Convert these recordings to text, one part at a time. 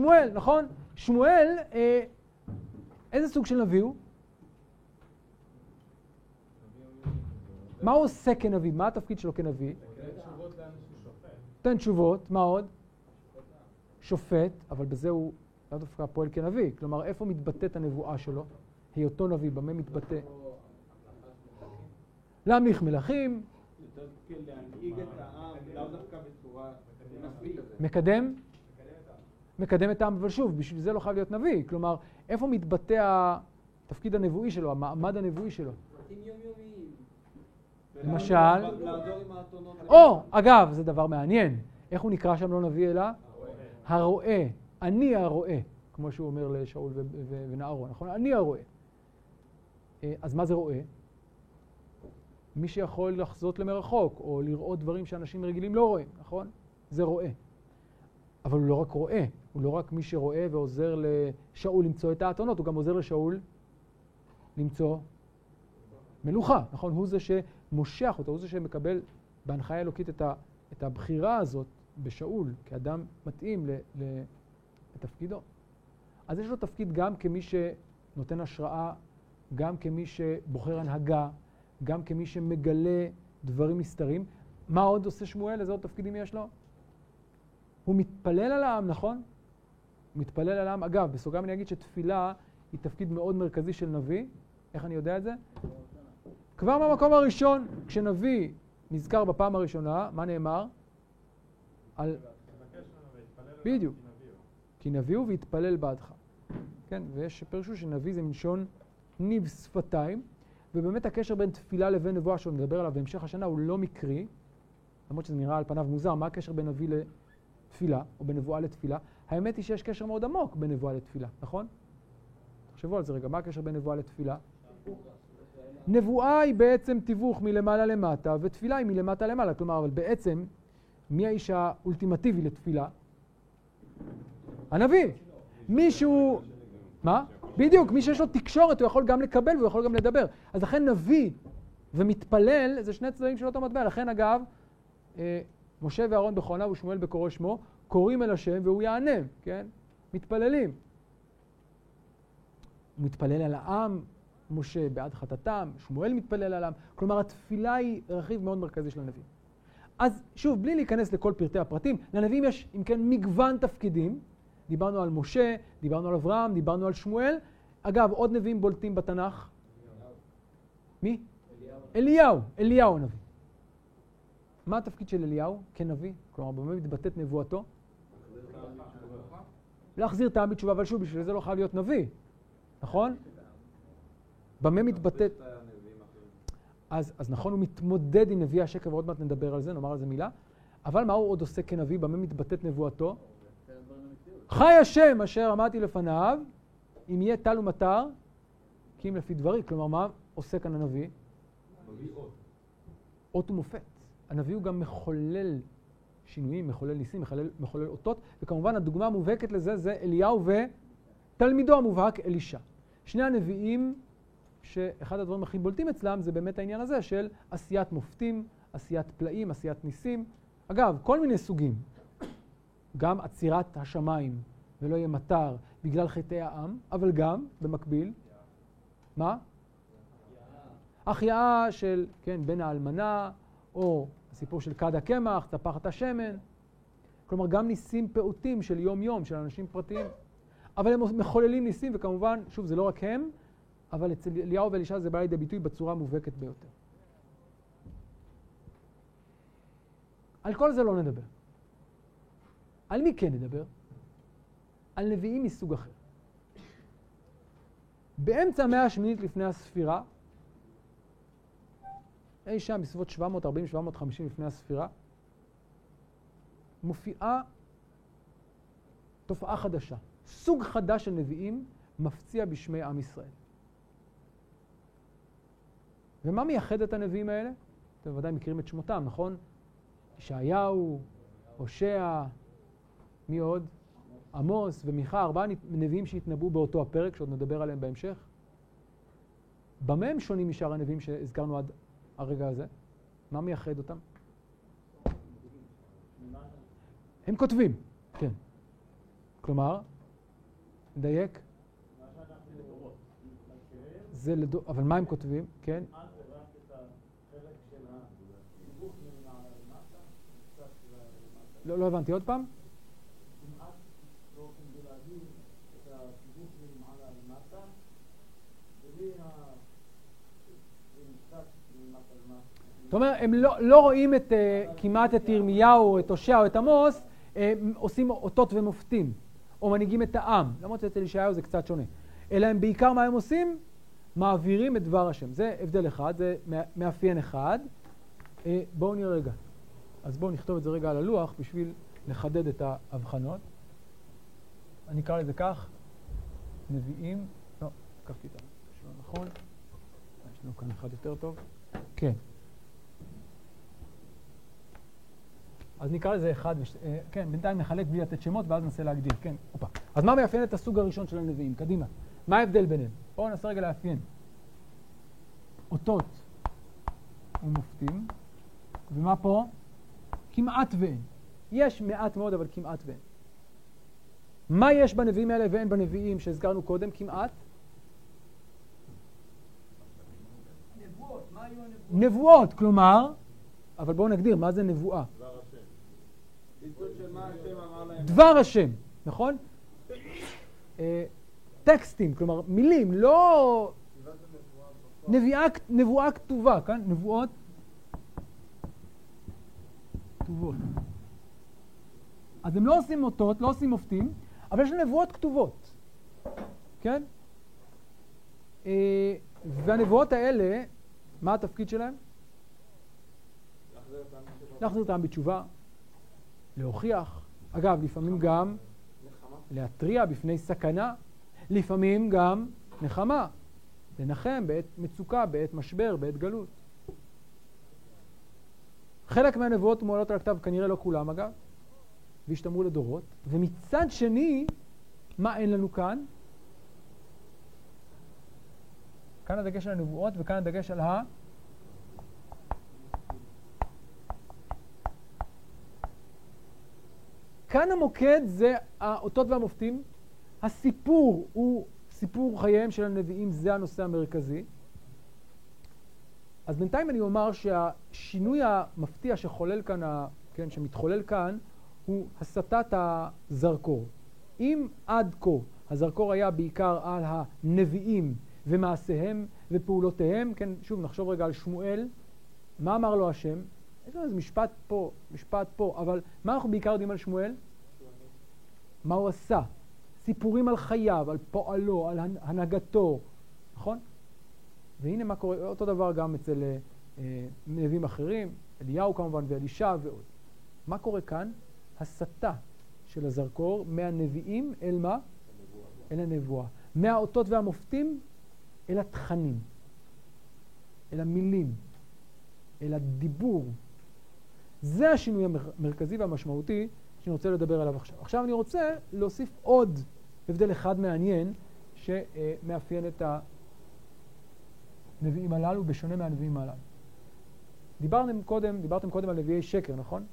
שמואל, נכון? שמואל, אה, איזה סוג של נביא הוא? מה הוא עושה כנביא? מה התפקיד שלו כנביא? נותן תשובות, מה עוד? שופט, אבל בזה הוא לאו דווקא פועל כנביא. כלומר, איפה מתבטאת הנבואה שלו? היותו נביא, במה מתבטא? להמליך מלכים. מקדם? מקדם את העם, אבל שוב, בשביל זה לא חייב להיות נביא. כלומר, איפה מתבטא התפקיד הנבואי שלו, המעמד הנבואי שלו? למשל, או, אגב, זה דבר מעניין. איך הוא נקרא שם לא נביא אלא? הרועה. אני הרועה, כמו שהוא אומר לשאול ונערו, נכון? אני הרועה. אה, אז מה זה רועה? מי שיכול לחזות למרחוק, או לראות דברים שאנשים רגילים לא רואים, נכון? זה רועה. אבל הוא לא רק רועה, הוא לא רק מי שרואה ועוזר לשאול למצוא את האתונות, הוא גם עוזר לשאול למצוא מלוכה, נכון? הוא זה שמושך אותו, הוא זה שמקבל בהנחיה אלוקית את, ה, את הבחירה הזאת בשאול כאדם מתאים ל, ל, לתפקידו. אז יש לו תפקיד גם כמי שנותן השראה, גם כמי שבוחר הנהגה, גם כמי שמגלה דברים נסתרים. מה עוד עושה שמואל? איזה עוד תפקידים יש לו? הוא מתפלל על העם, נכון? מתפלל על העם. אגב, בסוגריים אני אגיד שתפילה היא תפקיד מאוד מרכזי של נביא. איך אני יודע את זה? כבר במקום הראשון, כשנביא נזכר בפעם הראשונה, מה נאמר? על... בדיוק. כי נביא הוא והתפלל בעדך. כן, ויש שפרשו שנביא זה מלשון ניב שפתיים, ובאמת הקשר בין תפילה לבין נבואה, שהוא מדבר עליו בהמשך השנה, הוא לא מקרי, למרות שזה נראה על פניו מוזר, מה הקשר בין נביא לתפילה, או בין נבואה לתפילה? האמת היא שיש קשר מאוד עמוק בין נבואה לתפילה, נכון? תחשבו על זה רגע, מה הקשר בין נבואה לתפילה? נבואה היא בעצם תיווך מלמעלה למטה, ותפילה היא מלמטה למעלה. כלומר, אבל בעצם, מי האיש האולטימטיבי לתפילה? הנביא. מישהו... מה? בדיוק, מי שיש לו תקשורת, הוא יכול גם לקבל והוא יכול גם לדבר. אז לכן נביא ומתפלל, זה שני צדדים של אותו מטבע. לכן, אגב, אה, משה ואהרון בכהונה ושמואל בקורא שמו, קוראים אל השם והוא יענה, כן? מתפללים. הוא מתפלל על העם, משה בעד חטאתם, שמואל מתפלל עליו. כלומר, התפילה היא רכיב מאוד מרכזי של הנביאים. אז שוב, בלי להיכנס לכל פרטי הפרטים, לנביאים יש, אם כן, מגוון תפקידים. דיברנו על משה, דיברנו על אברהם, דיברנו על שמואל. אגב, עוד נביאים בולטים בתנ"ך. מי? אליהו. אליהו הנביא. מה התפקיד של אליהו כנביא? כלומר, במה מתבטאת נבואתו? להחזיר העם בתשובה, אבל שוב, בשביל זה לא חייב להיות נביא, נכון? במה מתבטאת... אז, אז נכון, הוא מתמודד עם נביא השקר, ועוד מעט נדבר על זה, נאמר על זה מילה. אבל מה הוא עוד עושה כנביא? במה מתבטאת נבואתו? חי השם אשר אמרתי לפניו, אם יהיה טל ומטר, כי אם לפי דברי. כלומר, מה עושה כאן הנביא? אות ומופת. הנביא הוא גם מחולל שינויים, מחולל ניסים, מחולל, מחולל אותות, וכמובן הדוגמה המובהקת לזה זה אליהו ותלמידו המובהק אלישע. שני הנביאים שאחד הדברים הכי בולטים אצלם זה באמת העניין הזה של עשיית מופתים, עשיית פלאים, עשיית ניסים. אגב, כל מיני סוגים. גם עצירת השמיים ולא יהיה מטר בגלל חטאי העם, אבל גם, במקביל, מה? החייאה של, כן, בן האלמנה, או הסיפור של כד הקמח, טפחת השמן. כלומר, גם ניסים פעוטים של יום-יום, של אנשים פרטיים. אבל הם מחוללים ניסים, וכמובן, שוב, זה לא רק הם, אבל אצל אליהו ואלישע זה בא לידי ביטוי בצורה המובהקת ביותר. על כל זה לא נדבר. על מי כן נדבר? על נביאים מסוג אחר. באמצע המאה השמינית לפני הספירה, אי שם בסביבות 740-750 לפני הספירה, מופיעה תופעה חדשה. סוג חדש של נביאים מפציע בשמי עם ישראל. ומה מייחד את הנביאים האלה? אתם ודאי מכירים את שמותם, נכון? ישעיהו, הושע, מי עוד? עמוס ומיכה, ארבעה נביאים שהתנבאו באותו הפרק, שעוד נדבר עליהם בהמשך. במה הם שונים משאר הנביאים שהזכרנו עד הרגע הזה? מה מייחד אותם? הם כותבים, כן. כלומר, נדייק. זה לדור... אבל מה הם כותבים? כן? לא, לא הבנתי, עוד פעם? זאת אומרת, הם לא, לא רואים את, uh, כמעט את ירמיהו, את הושע או את עמוס, אה, עושים אותות ומופתים, או מנהיגים את העם, למרות שאצל ישעיהו זה קצת שונה. אלא הם בעיקר, מה הם עושים? מעבירים את דבר השם. זה הבדל אחד, זה מאפיין אחד. אה, בואו נראה רגע. אז בואו נכתוב את זה רגע על הלוח בשביל לחדד את ההבחנות. אני אקרא לזה כך, נביאים, לא, לקחתי את השאלה נכון, יש לנו כאן אחד יותר טוב, כן. אז נקרא לזה אחד, וש... אה, כן, בינתיים נחלק בלי לתת שמות ואז ננסה להגדיר, כן, הופה. אז מה מאפיין את הסוג הראשון של הנביאים? קדימה. מה ההבדל ביניהם? בואו ננסה רגע לאפיין. אותות ומופתים, ומה פה? כמעט ואין. יש מעט מאוד, אבל כמעט ואין. מה יש בנביאים האלה ואין בנביאים שהזכרנו קודם? כמעט? נבואות. מה היו הנבואות? נבואות, כלומר, אבל בואו נגדיר, מה זה נבואה? דבר השם, נכון? אה, טקסטים, כלומר מילים, לא... נביאה, נבואה כתובה, כאן נבואות כתובות. אז הם לא עושים אותות, לא עושים מופתים, אבל יש נבואות כתובות, כן? אה, והנבואות האלה, מה התפקיד שלהם? להחזיר אותם בתשובה, להוכיח, אגב, לפעמים גם להתריע בפני סכנה, לפעמים גם נחמה, לנחם בעת מצוקה, בעת משבר, בעת גלות. חלק מהנבואות מועלות על הכתב, כנראה לא כולם אגב, והשתמרו לדורות. ומצד שני, מה אין לנו כאן? כאן הדגש על הנבואות וכאן הדגש על ה... כאן המוקד זה האותות והמופתים. הסיפור הוא סיפור חייהם של הנביאים, זה הנושא המרכזי. אז בינתיים אני אומר שהשינוי המפתיע שחולל כאן, כן, שמתחולל כאן, הוא הסטת הזרקור. אם עד כה הזרקור היה בעיקר על הנביאים ומעשיהם ופעולותיהם, כן, שוב נחשוב רגע על שמואל, מה אמר לו השם? איזה משפט פה, משפט פה, אבל מה אנחנו בעיקר יודעים על שמואל? מה הוא עשה? סיפורים על חייו, על פועלו, על הנהגתו, נכון? והנה מה קורה, אותו דבר גם אצל אה, נביאים אחרים, אליהו כמובן ואלישע ועוד. מה קורה כאן? הסטה של הזרקור מהנביאים אל מה? אל הנבואה. מהאותות והמופתים אל התכנים, אל המילים, אל הדיבור. זה השינוי המרכזי והמשמעותי שאני רוצה לדבר עליו עכשיו. עכשיו אני רוצה להוסיף עוד הבדל אחד מעניין שמאפיין את הנביאים הללו בשונה מהנביאים הללו. דיברתם קודם, דיברתם קודם על נביאי שקר, נכון?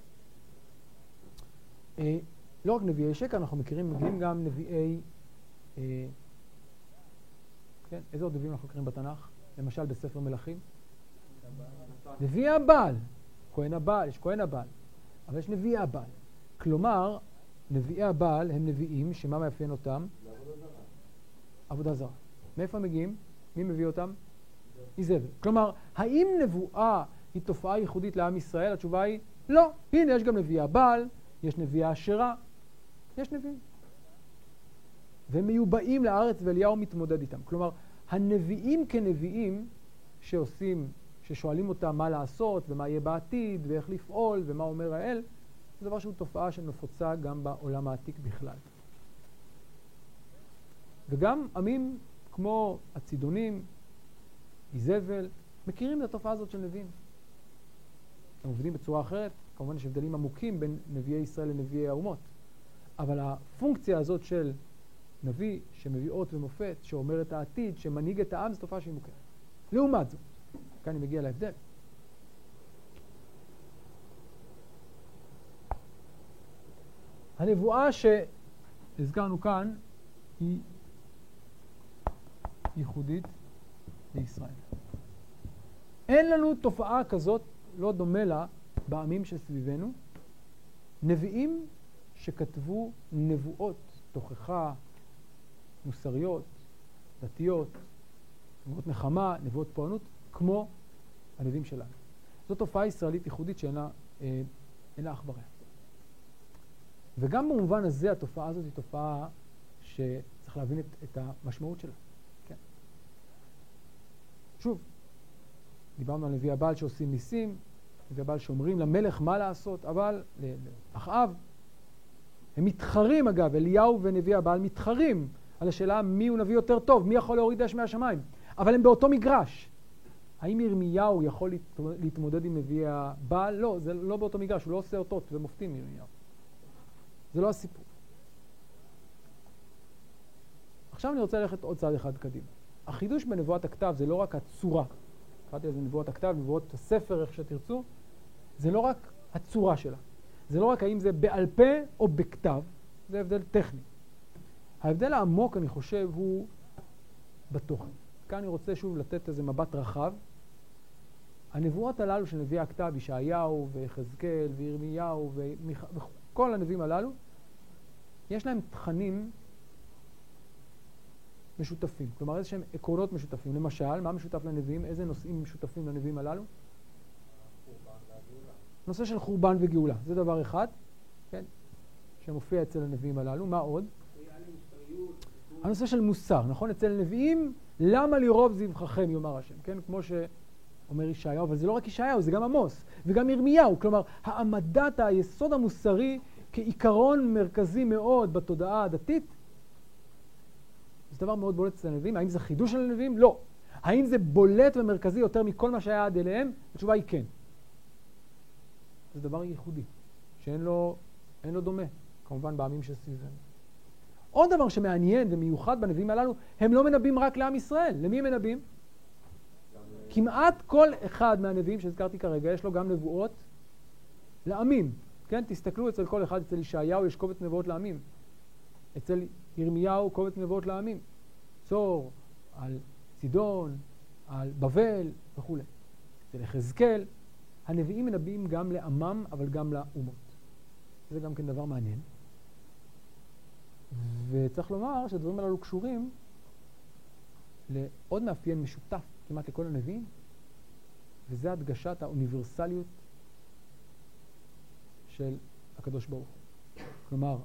אה, לא רק נביאי שקר, אנחנו מכירים, מגיעים גם נביאי... אה, כן, איזה עוד נביאים אנחנו מכירים בתנ"ך? למשל בספר מלכים? נביא הבעל, כהן הבעל, יש כהן הבעל, אבל יש נביא הבעל. כלומר, נביאי הבעל הם נביאים, שמה מאפיין אותם? עבודה זרה. מאיפה מגיעים? מי מביא אותם? איזבל. כלומר, האם נבואה היא תופעה ייחודית לעם ישראל? התשובה היא לא. הנה, יש גם נביאי הבעל, יש נביאי אשרה, יש נביאים. והם מיובאים לארץ ואליהו מתמודד איתם. כלומר, הנביאים כנביאים שעושים, ששואלים אותם מה לעשות ומה יהיה בעתיד ואיך לפעול ומה אומר האל, זה דבר שהוא תופעה שנפוצה גם בעולם העתיק בכלל. וגם עמים כמו הצידונים, איזבל, מכירים את התופעה הזאת של נביאים. הם עובדים בצורה אחרת, כמובן יש הבדלים עמוקים בין נביאי ישראל לנביאי האומות, אבל הפונקציה הזאת של נביא שמביא אות ומופת, שאומר את העתיד, שמנהיג את העם, זו תופעה שהיא מוכרת. לעומת זאת, כאן אני מגיע להבדל. הנבואה שהזכרנו כאן היא ייחודית לישראל. אין לנו תופעה כזאת, לא דומה לה, בעמים שסביבנו. נביאים שכתבו נבואות, תוכחה, מוסריות, דתיות, נבואות נחמה, נבואות פוענות, כמו הנביאים שלנו. זו תופעה ישראלית ייחודית שאינה אה, אח ורע. וגם במובן הזה התופעה הזאת היא תופעה שצריך להבין את, את המשמעות שלה. כן. שוב, דיברנו על נביא הבעל שעושים ניסים, נביא הבעל שאומרים למלך מה לעשות, אבל לאחאב, הם מתחרים אגב, אליהו ונביא הבעל מתחרים על השאלה מי הוא נביא יותר טוב, מי יכול להוריד אש מהשמיים, אבל הם באותו מגרש. האם ירמיהו יכול להתמודד עם נביא הבעל? לא, זה לא באותו מגרש, הוא לא עושה אותות ומופתים מירמיהו. זה לא הסיפור. עכשיו אני רוצה ללכת עוד צעד אחד קדימה. החידוש בנבואת הכתב זה לא רק הצורה, קראתי לזה נבואות הכתב, נבואות הספר, איך שתרצו, זה לא רק הצורה שלה. זה לא רק האם זה בעל פה או בכתב, זה הבדל טכני. ההבדל העמוק, אני חושב, הוא בתוכן. כאן אני רוצה שוב לתת איזה מבט רחב. הנבואות הללו של נביאי הכתב, ישעיהו ויחזקאל וירמיהו וכל הנביאים הללו, יש להם תכנים משותפים. כלומר, איזה שהם עקרונות משותפים. למשל, מה משותף לנביאים? איזה נושאים משותפים לנביאים הללו? נושא של חורבן וגאולה. זה דבר אחד, כן, שמופיע אצל הנביאים הללו. מה עוד? הנושא של מוסר, נכון? אצל הנביאים, למה לרוב זבחכם, יאמר השם, כן? כמו שאומר ישעיהו, אבל זה לא רק ישעיהו, זה גם עמוס וגם ירמיהו. כלומר, העמדת היסוד המוסרי כעיקרון מרכזי מאוד בתודעה הדתית, זה דבר מאוד בולט אצל הנביאים. האם זה חידוש של הנביאים? לא. האם זה בולט ומרכזי יותר מכל מה שהיה עד אליהם? התשובה היא כן. זה דבר ייחודי, שאין לו, לו דומה, כמובן בעמים שסביבנו. עוד דבר שמעניין ומיוחד בנביאים הללו, הם לא מנבאים רק לעם ישראל. למי הם מנבאים? כמעט כל אחד מהנביאים שהזכרתי כרגע, יש לו גם נבואות לעמים. כן, תסתכלו אצל כל אחד, אצל ישעיהו יש קובץ נבואות לעמים. אצל ירמיהו קובץ נבואות לעמים. צור, על צידון, על בבל וכולי. אצל יחזקאל, הנביאים מנבאים גם לעמם, אבל גם לאומות. זה גם כן דבר מעניין. וצריך לומר שהדברים הללו קשורים לעוד מאפיין משותף כמעט לכל הנביאים, וזה הדגשת האוניברסליות של הקדוש ברוך הוא. כלומר,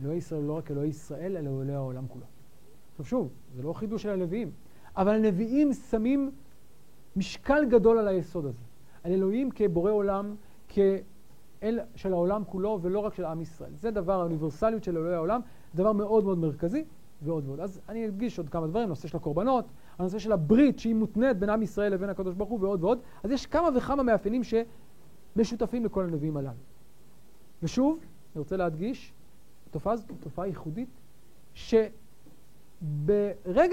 אלוהי ישראל לא רק אלוהי ישראל, אלא אלוהי העולם כולו. עכשיו שוב, זה לא חידוש של הנביאים, אבל הנביאים שמים משקל גדול על היסוד הזה. על אלוהים כבורא עולם, כאל של העולם כולו, ולא רק של עם ישראל. זה דבר, האוניברסליות של אלוהי העולם, דבר מאוד מאוד מרכזי, ועוד ועוד. אז אני אדגיש עוד כמה דברים, נושא של הקורבנות, הנושא של הברית שהיא מותנית בין עם ישראל לבין הקדוש ברוך הוא, ועוד ועוד. אז יש כמה וכמה מאפיינים שמשותפים לכל הנביאים הללו. ושוב, אני רוצה להדגיש, התופעה הזאת היא תופעה ייחודית, שברגע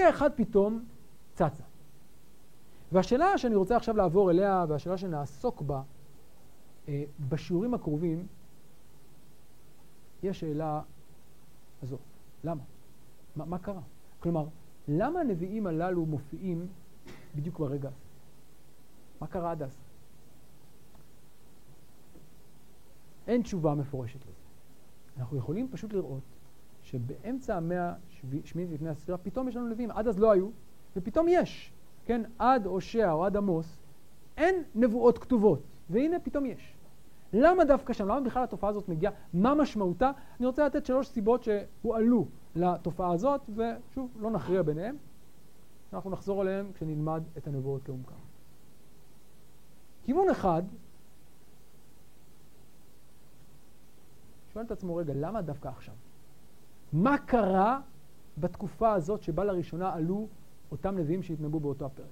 אחד פתאום צצה. והשאלה שאני רוצה עכשיו לעבור אליה, והשאלה שנעסוק בה אה, בשיעורים הקרובים, היא השאלה הזו. למה? מה, מה קרה? כלומר, למה הנביאים הללו מופיעים בדיוק ברגע הזה? מה קרה עד אז? אין תשובה מפורשת לזה. אנחנו יכולים פשוט לראות שבאמצע המאה השמינית לפני הספירה פתאום יש לנו נביאים, עד אז לא היו, ופתאום יש. כן, עד הושע או עד עמוס, אין נבואות כתובות, והנה פתאום יש. למה דווקא שם? למה בכלל התופעה הזאת מגיעה? מה משמעותה? אני רוצה לתת שלוש סיבות שהועלו לתופעה הזאת, ושוב, לא נכריע ביניהם. אנחנו נחזור עליהם כשנלמד את הנבואות לעומקם. כיוון אחד, שואל את עצמו, רגע, למה דווקא עכשיו? מה קרה בתקופה הזאת שבה לראשונה עלו אותם נביאים שהתנבאו באותו הפרק.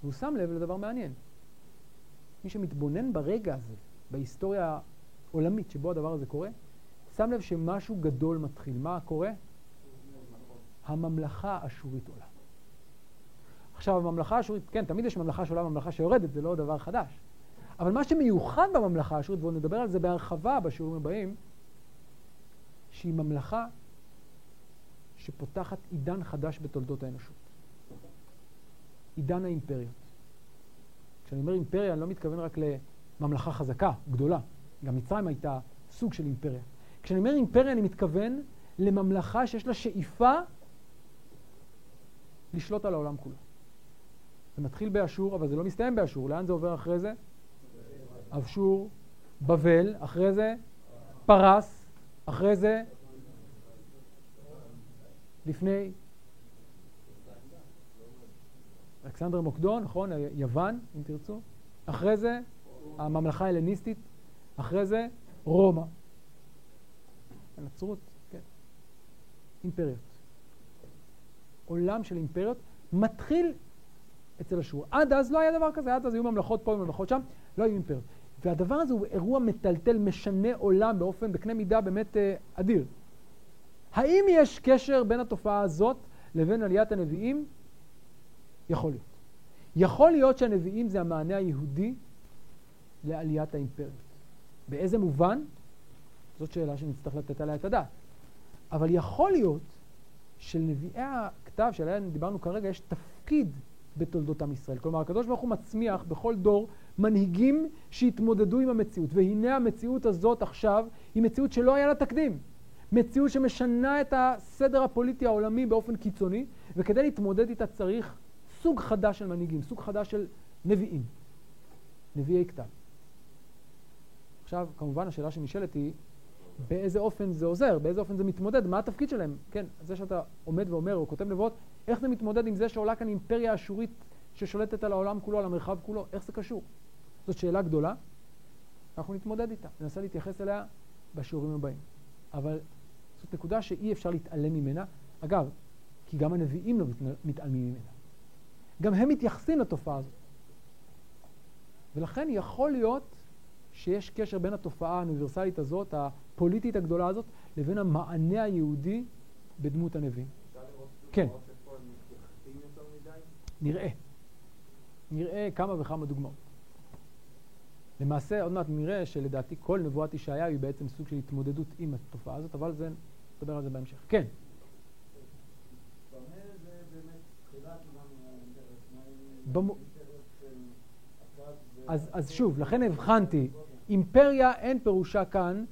והוא שם לב לדבר מעניין. מי שמתבונן ברגע הזה, בהיסטוריה העולמית שבו הדבר הזה קורה, שם לב שמשהו גדול מתחיל. מה קורה? הממלכה האשורית עולה. עכשיו, הממלכה האשורית, כן, תמיד יש ממלכה שעולה, ממלכה שיורדת, זה לא דבר חדש. אבל מה שמיוחד בממלכה האשורית, ועוד נדבר על זה בהרחבה בשיעורים הבאים, שהיא ממלכה שפותחת עידן חדש בתולדות האנושות. עידן האימפריות. כשאני אומר אימפריה, אני לא מתכוון רק לממלכה חזקה, גדולה. גם מצרים הייתה סוג של אימפריה. כשאני אומר אימפריה, אני מתכוון לממלכה שיש לה שאיפה לשלוט על העולם כולו. זה מתחיל באשור, אבל זה לא מסתיים באשור. לאן זה עובר אחרי זה? אבשור, בבל, אחרי זה פרס, אחרי זה לפני אלכסנדר מוקדון, נכון? יוון, אם תרצו. אחרי זה הממלכה ההלניסטית, אחרי זה רומא. הנצרות, כן. אימפריות. עולם של אימפריות מתחיל אצל אשור. עד אז לא היה דבר כזה, עד אז היו ממלכות פה וממלכות שם, לא היו אימפריות. והדבר הזה הוא אירוע מטלטל, משנה עולם באופן, בקנה מידה באמת אה, אדיר. האם יש קשר בין התופעה הזאת לבין עליית הנביאים? יכול להיות. יכול להיות שהנביאים זה המענה היהודי לעליית האימפריות. באיזה מובן? זאת שאלה שנצטרך לתת עליה את הדעת. אבל יכול להיות שלנביאי הכתב שעליהם דיברנו כרגע יש תפקיד בתולדות עם ישראל. כלומר, הקדוש ברוך הוא מצמיח בכל דור מנהיגים שהתמודדו עם המציאות. והנה המציאות הזאת עכשיו היא מציאות שלא היה לה תקדים. מציאות שמשנה את הסדר הפוליטי העולמי באופן קיצוני, וכדי להתמודד איתה צריך סוג חדש של מנהיגים, סוג חדש של נביאים, נביאי כתב. עכשיו, כמובן השאלה שנשאלת היא, באיזה אופן זה עוזר, באיזה אופן זה מתמודד, מה התפקיד שלהם? כן, זה שאתה עומד ואומר או כותב נבואות, איך זה מתמודד עם זה שעולה כאן אימפריה אשורית ששולטת על העולם כולו, על המרחב כולו, איך זה קשור? זאת שאלה גדולה, אנחנו נתמודד איתה, ננסה להתייחס אליה בשיעורים הבאים. אבל זאת נקודה שאי אפשר להתעלם ממנה. אגב, כי גם הנביאים לא מתעלמים ממנה. גם הם מתייחסים לתופעה הזאת. ולכן יכול להיות שיש קשר בין התופעה האוניברסלית הזאת, הפוליטית הגדולה הזאת, לבין המענה היהודי בדמות הנביאים. כן. נראה. נראה כמה וכמה דוגמאות. למעשה, עוד מעט נראה שלדעתי כל נבואת ישעיה היא בעצם סוג של התמודדות עם התופעה הזאת, אבל זה, נדבר על זה בהמשך. כן. אז, אז שוב, לכן הבחנתי, אימפריה אין פירושה כאן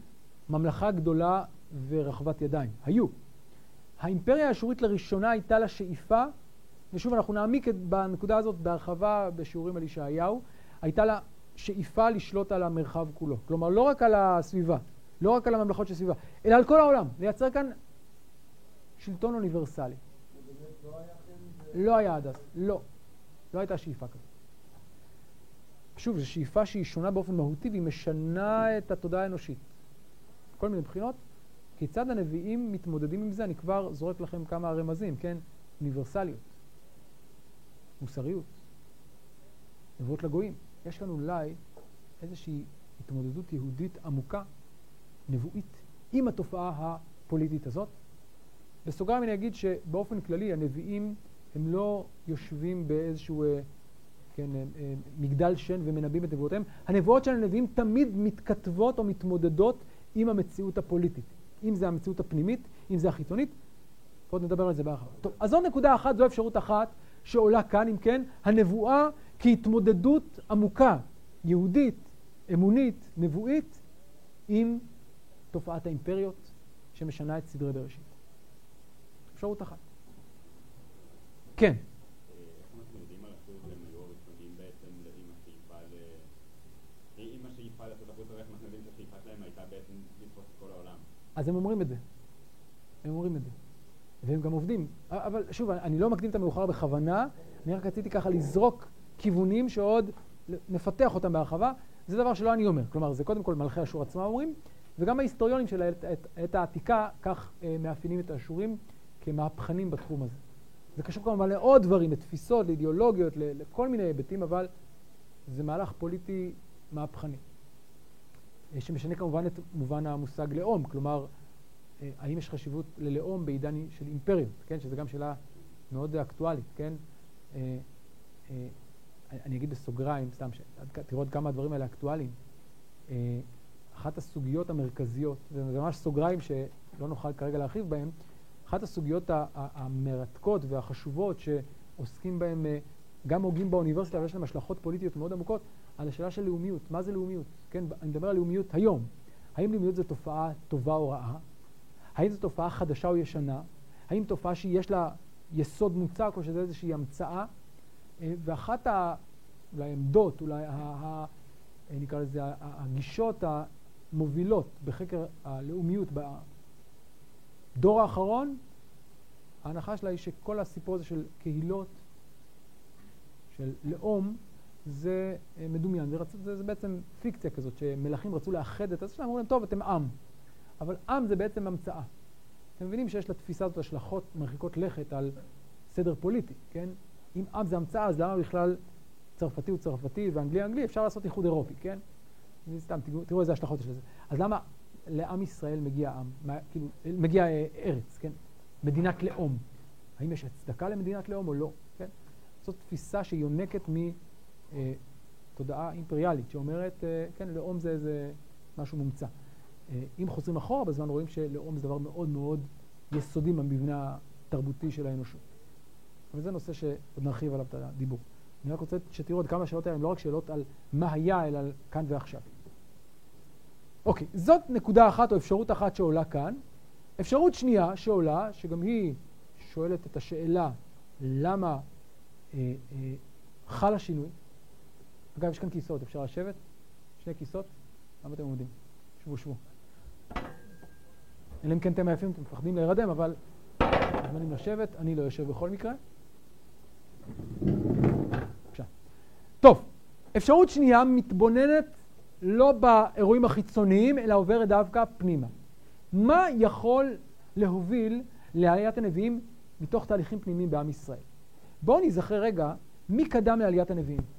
ממלכה גדולה ורחבת ידיים. היו. האימפריה האשורית לראשונה הייתה לה שאיפה, ושוב אנחנו נעמיק בנקודה הזאת בהרחבה בשיעורים על ישעיהו, הייתה לה שאיפה לשלוט על המרחב כולו. כלומר, לא רק על הסביבה, לא רק על הממלכות של הסביבה, אלא על כל העולם. לייצר כאן שלטון אוניברסלי. לא היה עד אז, לא. לא הייתה שאיפה כזאת. שוב, זו שאיפה שהיא שונה באופן מהותי והיא משנה את התודעה האנושית. כל מיני בחינות. כיצד הנביאים מתמודדים עם זה? אני כבר זורק לכם כמה רמזים, כן? אוניברסליות, מוסריות, נבואות לגויים. יש כאן אולי איזושהי התמודדות יהודית עמוקה, נבואית, עם התופעה הפוליטית הזאת. בסוגריים אני אגיד שבאופן כללי הנביאים הם לא יושבים באיזשהו אה, כן, אה, אה, מגדל שן ומנבאים את נבואותיהם. הנבואות של הנביאים תמיד מתכתבות או מתמודדות עם המציאות הפוליטית. אם זה המציאות הפנימית, אם זה החיצונית. עוד נדבר על זה בהרחבה. טוב, אז זו נקודה אחת, זו אפשרות אחת שעולה כאן, אם כן, הנבואה כהתמודדות עמוקה, יהודית, אמונית, נבואית, עם תופעת האימפריות שמשנה את סדרי בראשית. אפשרות אחת. כן. אז הם אומרים את זה. הם אומרים את זה. והם גם עובדים. אבל שוב, אני לא מקדים את המאוחר בכוונה, אני רק רציתי ככה לזרוק כיוונים שעוד נפתח אותם בהרחבה. זה דבר שלא אני אומר. כלומר, זה קודם כל מלכי אשור עצמם אומרים, וגם ההיסטוריונים של העת, העת, העת העתיקה כך אה, מאפיינים את האשורים כמהפכנים בתחום הזה. זה קשור כמובן לעוד דברים, לתפיסות, לאידיאולוגיות, לכל מיני היבטים, אבל זה מהלך פוליטי מהפכני. אה, שמשנה כמובן את מובן המושג לאום, כלומר, אה, האם יש חשיבות ללאום בעידן של אימפריות, כן? שזו גם שאלה מאוד אקטואלית, כן? אה, אני אגיד בסוגריים, סתם, תראו עוד כמה הדברים האלה אקטואליים. אחת הסוגיות המרכזיות, זה ממש סוגריים לא נוכל כרגע להרחיב בהן, אחת הסוגיות המרתקות והחשובות שעוסקים אה, גם הוגים באוניברסיטה ויש להם השלכות פוליטיות מאוד עמוקות, על השאלה של לאומיות. מה זה לאומיות? כן, אני מדבר על לאומיות היום. האם לאומיות זו תופעה טובה או רעה? האם זו תופעה חדשה או ישנה? האם תופעה שיש לה יסוד מוצק או שזו איזושהי המצאה? אה, ואחת העמדות, אולי, ה, ה, נקרא לזה, הגישות המובילות בחקר הלאומיות בדור האחרון, ההנחה שלה היא שכל הסיפור הזה של קהילות, של לאום, זה אה, מדומיין. זה. זה, בעצם פיקציה כזאת, שמלכים רצו לאחד את זה שלהם, אמרו להם, טוב, אתם עם. אבל עם זה בעצם המצאה. אתם מבינים שיש לתפיסה הזאת השלכות מרחיקות לכת על סדר פוליטי, כן? אם עם זה המצאה, אז למה בכלל צרפתי הוא צרפתי ואנגלי אנגלי? אפשר לעשות איחוד אירופי, כן? סתם, תראו, תראו איזה השלכות יש לזה. אז למה לעם ישראל מגיע עם, מה, כאילו, מגיע אה, ארץ, כן? מדינת לאום. האם יש הצדקה למדינת לאום או לא, כן? זאת תפיסה שיונקת מתודעה אה, אימפריאלית, שאומרת, אה, כן, לאום זה איזה משהו מומצא. אה, אם חוזרים אחורה בזמן רואים שלאום זה דבר מאוד מאוד יסודי במבנה התרבותי של האנושות. אבל זה נושא שעוד נרחיב עליו את הדיבור. אני רק רוצה שתראו עוד כמה שאלות האלה, הן לא רק שאלות על מה היה, אלא על כאן ועכשיו. אוקיי, זאת נקודה אחת או אפשרות אחת שעולה כאן. אפשרות שנייה שעולה, שגם היא שואלת את השאלה למה אה, אה, חל השינוי. אגב, יש כאן כיסאות, אפשר לשבת? שני כיסאות? למה אתם עומדים? שבו, שבו. אלא אם כן אתם עייפים, אתם מפחדים להירדם, אבל מוזמנים לשבת, אני לא יושב בכל מקרה. בבקשה. טוב, אפשרות שנייה מתבוננת לא באירועים החיצוניים, אלא עוברת דווקא פנימה. מה יכול להוביל לעליית הנביאים מתוך תהליכים פנימיים בעם ישראל? בואו נזכר רגע, מי קדם לעליית הנביאים?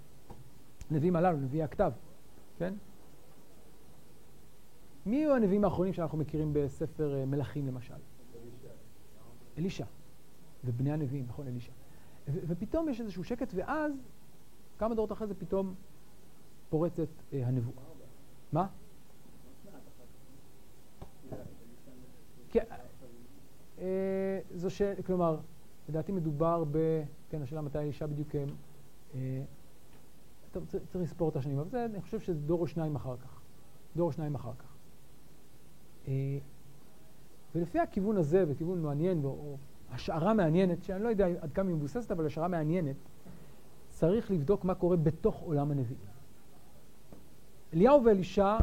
הנביאים הללו, נביאי הכתב, כן? מי היו הנביאים האחרונים שאנחנו מכירים בספר אה, מלכים למשל? אלישע. ובני הנביאים, נכון, אלישע. ופתאום יש איזשהו שקט, ואז, כמה דורות אחרי זה פתאום פורצת אה, הנבואה. מה? כן, אה, זו ש... כלומר, לדעתי מדובר ב... כן, השאלה מתי אלישע בדיוק... אה, טוב, צריך לספור את השנים, אבל זה, אני חושב שזה דור או שניים אחר כך. דור או שניים אחר כך. אה, ולפי הכיוון הזה, וכיוון מעניין, או השערה מעניינת, שאני לא יודע עד כמה היא מבוססת, אבל השערה מעניינת, צריך לבדוק מה קורה בתוך עולם הנביאים. אליהו ואלישע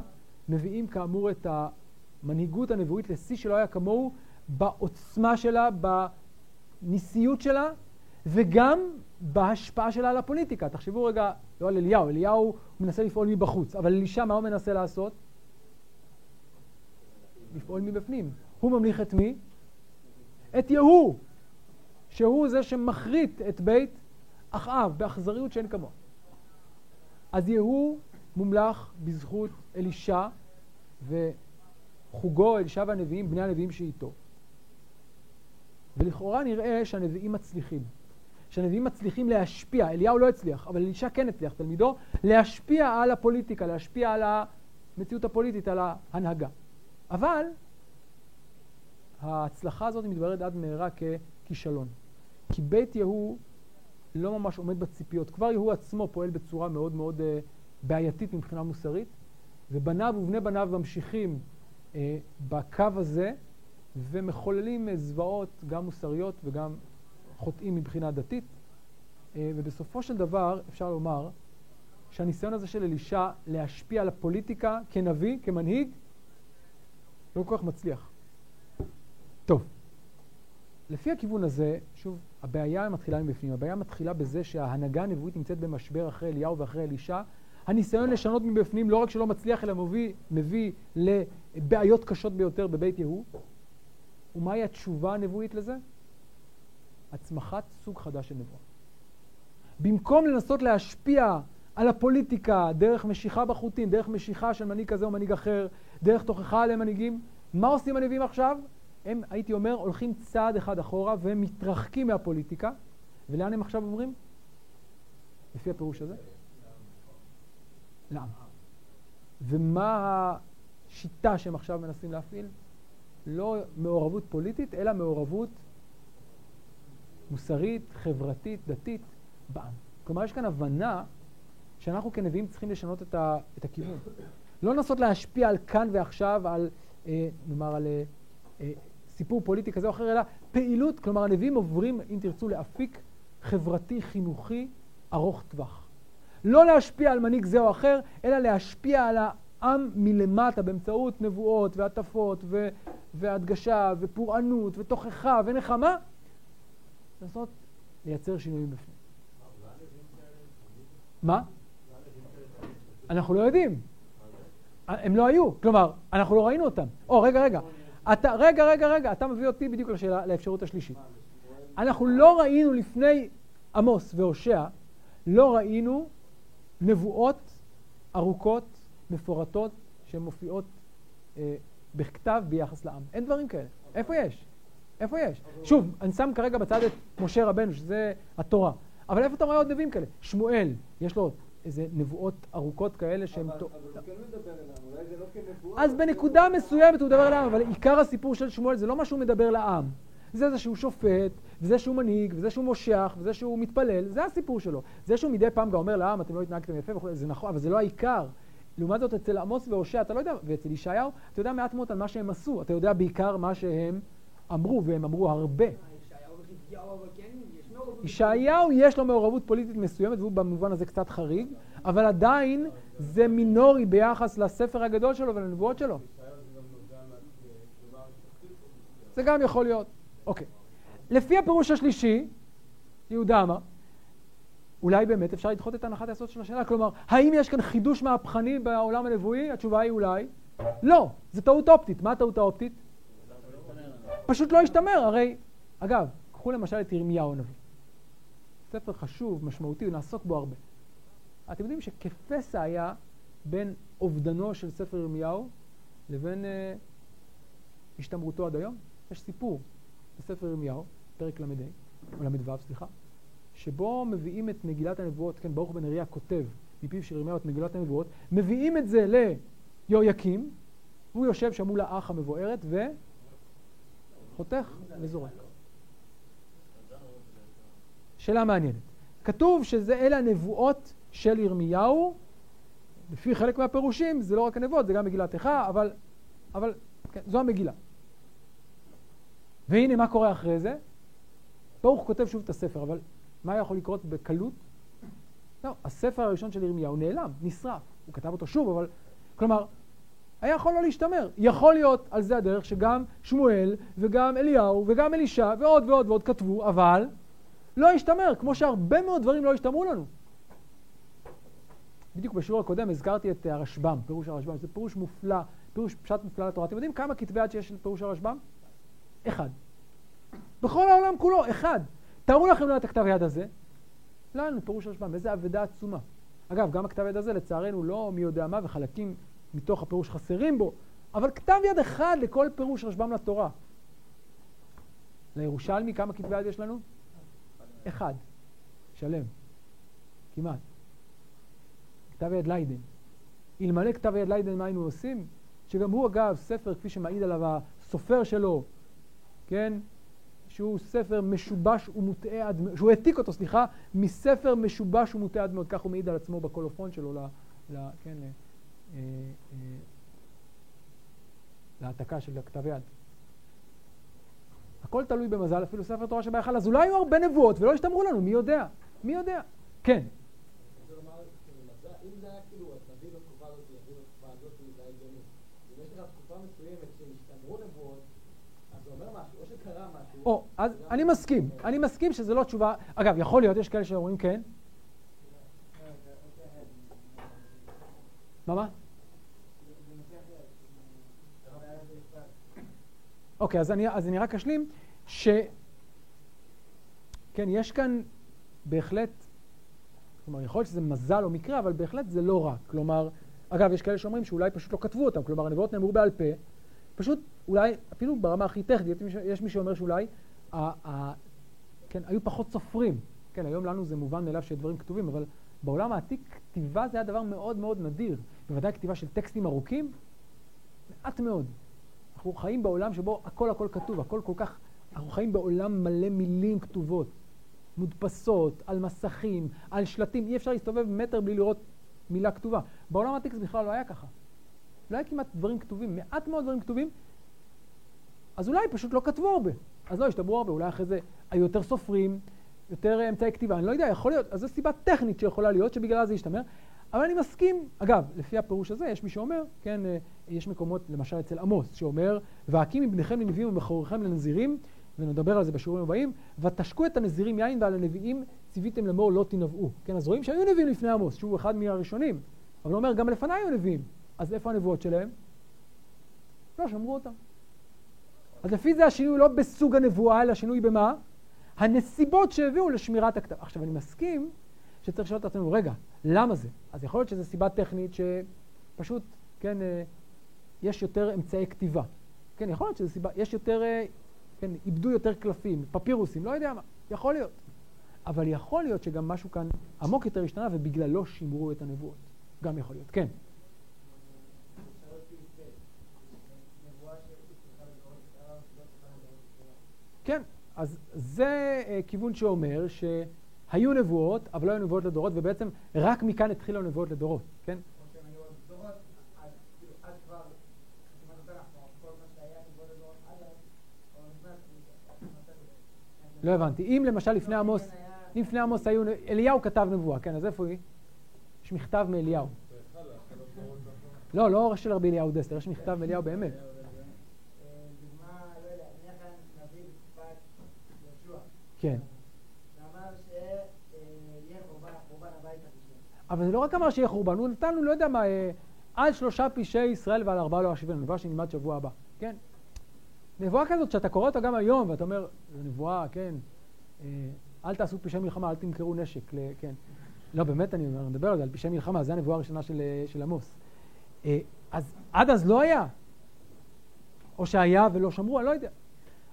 מביאים כאמור את המנהיגות הנבואית לשיא שלא היה כמוהו בעוצמה שלה, בניסיות שלה, וגם בהשפעה שלה על הפוליטיקה. תחשבו רגע, לא על אליהו, אליהו מנסה לפעול מבחוץ, אבל אלישע מה הוא מנסה לעשות? לפעול מבפנים. הוא ממליך את מי? את יהוא, שהוא זה שמחריט את בית אחאב באכזריות שאין כמוה. אז יהוא מומלך בזכות אלישע וחוגו, אלישע והנביאים, בני הנביאים שאיתו. ולכאורה נראה שהנביאים מצליחים. שהנביאים מצליחים להשפיע, אליהו לא הצליח, אבל אלישע כן הצליח, תלמידו, להשפיע על הפוליטיקה, להשפיע על המציאות הפוליטית, על ההנהגה. אבל ההצלחה הזאת מתבררת עד מהרה ככישלון. כי בית יהוא לא ממש עומד בציפיות. כבר יהוא עצמו פועל בצורה מאוד מאוד uh, בעייתית מבחינה מוסרית, ובניו ובני בניו ממשיכים uh, בקו הזה, ומחוללים uh, זוועות גם מוסריות וגם חוטאים מבחינה דתית. Uh, ובסופו של דבר אפשר לומר שהניסיון הזה של אלישע להשפיע על הפוליטיקה כנביא, כמנהיג, לא כל כך מצליח. טוב, לפי הכיוון הזה, שוב, הבעיה מתחילה מבפנים. הבעיה מתחילה בזה שההנהגה הנבואית נמצאת במשבר אחרי אליהו ואחרי אלישע. הניסיון לשנות מבפנים לא רק שלא מצליח, אלא מביא, מביא לבעיות קשות ביותר בבית יהוא. ומהי התשובה הנבואית לזה? הצמחת סוג חדש של נבואה. במקום לנסות להשפיע על הפוליטיקה דרך משיכה בחוטים, דרך משיכה של מנהיג כזה או מנהיג אחר, דרך תוכחה למנהיגים, מה עושים הנביאים עכשיו? הם, הייתי אומר, הולכים צעד אחד אחורה ומתרחקים מהפוליטיקה. ולאן הם עכשיו עוברים? לפי הפירוש הזה? לעם. ומה השיטה שהם עכשיו מנסים להפעיל? לא מעורבות פוליטית, אלא מעורבות מוסרית, חברתית, דתית בעם. כלומר, יש כאן הבנה שאנחנו כנביאים צריכים לשנות את, ה, את הכיוון. לא לנסות להשפיע על כאן ועכשיו, על, אה, נאמר, על אה, אה, סיפור פוליטי כזה או אחר, אלא פעילות, כלומר, הנביאים עוברים, אם תרצו, לאפיק חברתי, חינוכי, ארוך טווח. לא להשפיע על מנהיג זה או אחר, אלא להשפיע על העם מלמטה באמצעות נבואות והטפות והדגשה ופורענות ותוכחה ונחמה, לנסות לייצר שינויים בפנים. מה? אנחנו לא יודעים. הם לא היו, כלומר, אנחנו לא ראינו אותם. או, רגע, רגע. אתה, רגע, רגע, רגע, אתה מביא אותי בדיוק לשאלה, לאפשרות השלישית. אנחנו לא ראינו לפני עמוס והושע, לא ראינו נבואות ארוכות, מפורטות, שמופיעות אה, בכתב ביחס לעם. אין דברים כאלה. איפה יש? איפה יש? שוב, אני שם כרגע בצד את משה רבנו, שזה התורה. אבל איפה אתה רואה עוד נביאים כאלה? שמואל, יש לו איזה נבואות ארוכות כאלה שהן... אבל הוא כן מדבר אלינו, אולי זה לא כנבואה. אז בנקודה מסוימת הוא מדבר לעם, אבל עיקר הסיפור של שמואל זה לא מה שהוא מדבר לעם. זה זה שהוא שופט, וזה שהוא מנהיג, וזה שהוא מושך, וזה שהוא מתפלל, זה הסיפור שלו. זה שהוא מדי פעם גם אומר לעם, אתם לא התנהגתם יפה וכו', זה נכון, אבל זה לא העיקר. לעומת זאת, אצל עמוס והושע, אתה לא יודע, ואצל ישעיהו, אתה יודע מעט מאוד על מה שהם עשו, אתה יודע בעיקר מה שהם אמרו, והם אמרו הרבה. ישעיהו יש לו מעורבות פוליטית מסוימת, והוא במובן הזה קצת חריג, אבל עדיין זה מינורי ביחס לספר הגדול שלו ולנבואות שלו. זה גם יכול להיות. אוקיי. לפי הפירוש השלישי, יהודה אמר, אולי באמת אפשר לדחות את הנחת היסוד של השאלה. כלומר, האם יש כאן חידוש מהפכני בעולם הנבואי? התשובה היא אולי. לא, זה טעות אופטית. מה הטעות האופטית? פשוט לא השתמר. הרי, אגב, קחו למשל את ירמיהו הנביא. ספר חשוב, משמעותי, ונעסוק בו הרבה. אתם יודעים שכפסע היה בין אובדנו של ספר ירמיהו לבין אה, השתמרותו עד היום? יש סיפור בספר ירמיהו, פרק ל"ה, או ל"ו, סליחה, שבו מביאים את מגילת הנבואות, כן, ברוך בן אריה כותב מפיו של ירמיהו את מגילת הנבואות, מביאים את זה ליהויקים, והוא יושב שם מול האח המבוארת וחותך וזורק. שאלה מעניינת. כתוב שזה אלה הנבואות של ירמיהו, לפי חלק מהפירושים זה לא רק הנבואות, זה גם מגילת איכה, אבל, אבל כן, זו המגילה. והנה מה קורה אחרי זה? ברוך כותב שוב את הספר, אבל מה יכול לקרות בקלות? לא, הספר הראשון של ירמיהו נעלם, נשרף. הוא כתב אותו שוב, אבל... כלומר, היה יכול לא להשתמר. יכול להיות על זה הדרך שגם שמואל וגם אליהו וגם אלישע ועוד ועוד ועוד כתבו, אבל לא השתמר, כמו שהרבה מאוד דברים לא השתמרו לנו. בדיוק בשיעור הקודם הזכרתי את הרשב"ם, פירוש הרשב"ם, זה פירוש מופלא, פירוש פשט מופלא לתורה. אתם יודעים כמה כתבי יד שיש לפירוש הרשב"ם? אחד. בכל העולם כולו, אחד. תארו לכם לא את הכתב יד הזה, לנו פירוש הרשב"ם, איזה אבדה עצומה. אגב, גם הכתב יד הזה, לצערנו, לא מי יודע מה, וחלקים מתוך הפירוש חסרים בו, אבל כתב יד אחד לכל פירוש רשב"ם לתורה. לירושלמי, כמה כתבי יד יש לנו? אחד. שלם. כמעט. כתב יד ליידן. אלמלא כתב יד ליידן, מה היינו עושים? שגם הוא, אגב, ספר, כפי שמעיד עליו הסופר שלו, כן? שהוא ספר משובש ומוטעה עד מאוד, שהוא העתיק אותו, סליחה, מספר משובש ומוטעה עד מאוד, כך הוא מעיד על עצמו בקולופון שלו, ל, ל, כן, להעתקה של הכתב יד. הכל תלוי במזל, אפילו ספר תורה שבהיכל, אז אולי היו הרבה נבואות ולא השתמרו לנו, מי יודע? מי יודע? כן. או, אז אני מסכים, אני מסכים שזה לא תשובה, אגב, יכול להיות, יש כאלה שאומרים כן. מה מה? אוקיי, אז אני, אז אני רק אשלים ש... כן, יש כאן בהחלט, כלומר, יכול להיות שזה מזל או מקרה, אבל בהחלט זה לא רק. כלומר, אגב, יש כאלה שאומרים שאולי פשוט לא כתבו אותם, כלומר, הנבואות נאמרו בעל פה, פשוט אולי, אפילו ברמה הכי טכנית, יש מי שאומר שאולי, ה, ה, כן, היו פחות סופרים. כן, היום לנו זה מובן מאליו שדברים כתובים, אבל בעולם העתיק כתיבה זה היה דבר מאוד מאוד נדיר. בוודאי כתיבה של טקסטים ארוכים, מעט מאוד. אנחנו חיים בעולם שבו הכל הכל כתוב, הכל כל כך... אנחנו חיים בעולם מלא מילים כתובות, מודפסות, על מסכים, על שלטים. אי אפשר להסתובב מטר בלי לראות מילה כתובה. בעולם העתיק זה בכלל לא היה ככה. לא היה כמעט דברים כתובים, מעט מאוד דברים כתובים, אז אולי פשוט לא כתבו הרבה. אז לא השתברו הרבה, אולי אחרי זה היו יותר סופרים, יותר אמצעי כתיבה, אני לא יודע, יכול להיות, אז זו סיבה טכנית שיכולה להיות, שבגללה זה ישתמר. אבל אני מסכים, אגב, לפי הפירוש הזה, יש מי שאומר, כן, אה, יש מקומות, למשל אצל עמוס, שאומר, והקים מבניכם לנביאים ומכוריכם לנזירים, ונדבר על זה בשיעורים הבאים, ותשקו את הנזירים יין ועל הנביאים ציוויתם לאמור לא תנבאו. כן, אז רואים שהיו נביאים לפני עמוס, שהוא אחד מהראשונים, אבל הוא אומר, גם לפניי היו נביאים. אז איפה הנבואות שלהם? לא, שמרו אותם. אז לפי זה השינוי לא בסוג הנבואה, אלא השינוי במה? הנסיבות שהביאו לשמירת הכתב. עכשיו, אני מסכים שצריך לשאול את עצמנו, רגע, למה זה? אז יכול להיות שזו סיבה טכנית שפשוט, כן, אה, יש יותר אמצעי כתיבה. כן, יכול להיות שזו סיבה, יש יותר, אה, כן, איבדו יותר קלפים, פפירוסים, לא יודע מה, יכול להיות. אבל יכול להיות שגם משהו כאן עמוק יותר השתנה ובגללו שימרו את הנבואות. גם יכול להיות, כן. כן, אז זה uh, כיוון שאומר שהיו נבואות, אבל לא היו נבואות לדורות, ובעצם רק מכאן התחילו הנבואות לדורות, כן? לא הבנתי. אם למשל לפני עמוס, אם לפני עמוס היו, אליהו כתב נבואה, כן, אז איפה היא? יש מכתב מאליהו. לא, לא של רבי אליהו דסטר, יש מכתב מאליהו באמת. כן. אבל זה לא רק אמר שיהיה חורבן, הוא נתן לנו, לא יודע מה, אה, על שלושה פשעי ישראל ועל ארבעה לא אשיבנו, נבואה שנלמד שבוע הבא, כן? נבואה כזאת שאתה קורא אותה גם היום, ואתה אומר, זו נבואה, כן, אה, אל תעשו פשעי מלחמה, אל תמכרו נשק, כן. לא, באמת אני אומר, נדבר על זה, על פשעי מלחמה, זו הנבואה הראשונה של, אה, של עמוס. אז עד אז לא היה. או שהיה ולא שמרו, אני לא יודע.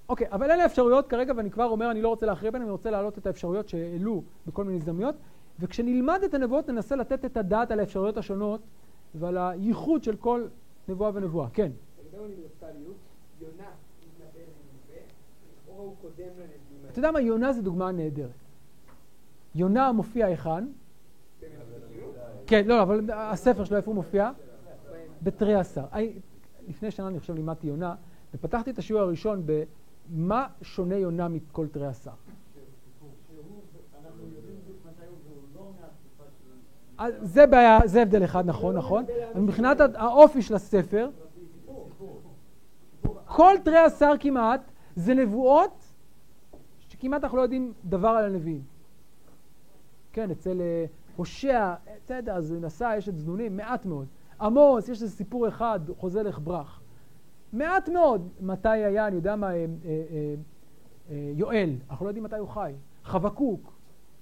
אוקיי, אבל אלה האפשרויות כרגע, ואני כבר אומר, אני לא רוצה להכריע ביניהם, אני רוצה להעלות את האפשרויות שהעלו בכל מיני הזדמנויות, וכשנלמד את הנבואות ננסה לתת את הדעת על האפשרויות השונות ועל הייחוד של כל נבואה ונבואה. כן. אתה יודע מה, יונה זה דוגמה נהדרת. יונה מופיע היכן? כן, לא, אבל הספר שלו איפה הוא מופיע? בתרי עשר. לפני שנה אני חושב לימדתי יונה, ופתחתי את השיעור הראשון ב... מה שונה יונה מכל תרי עשר? זה בעיה, זה הבדל אחד, נכון, נכון. מבחינת האופי של הספר, כל תרי עשר כמעט זה נבואות שכמעט אנחנו לא יודעים דבר על הנביאים. כן, אצל אה, הושע, בסדר, אז נסע, יש את זנונים, מעט מאוד. עמוס, יש איזה סיפור אחד, חוזה לך ברח. מעט מאוד. מתי היה, אני יודע מה, אה, אה, אה, יואל, אנחנו לא יודעים מתי הוא חי. חבקוק,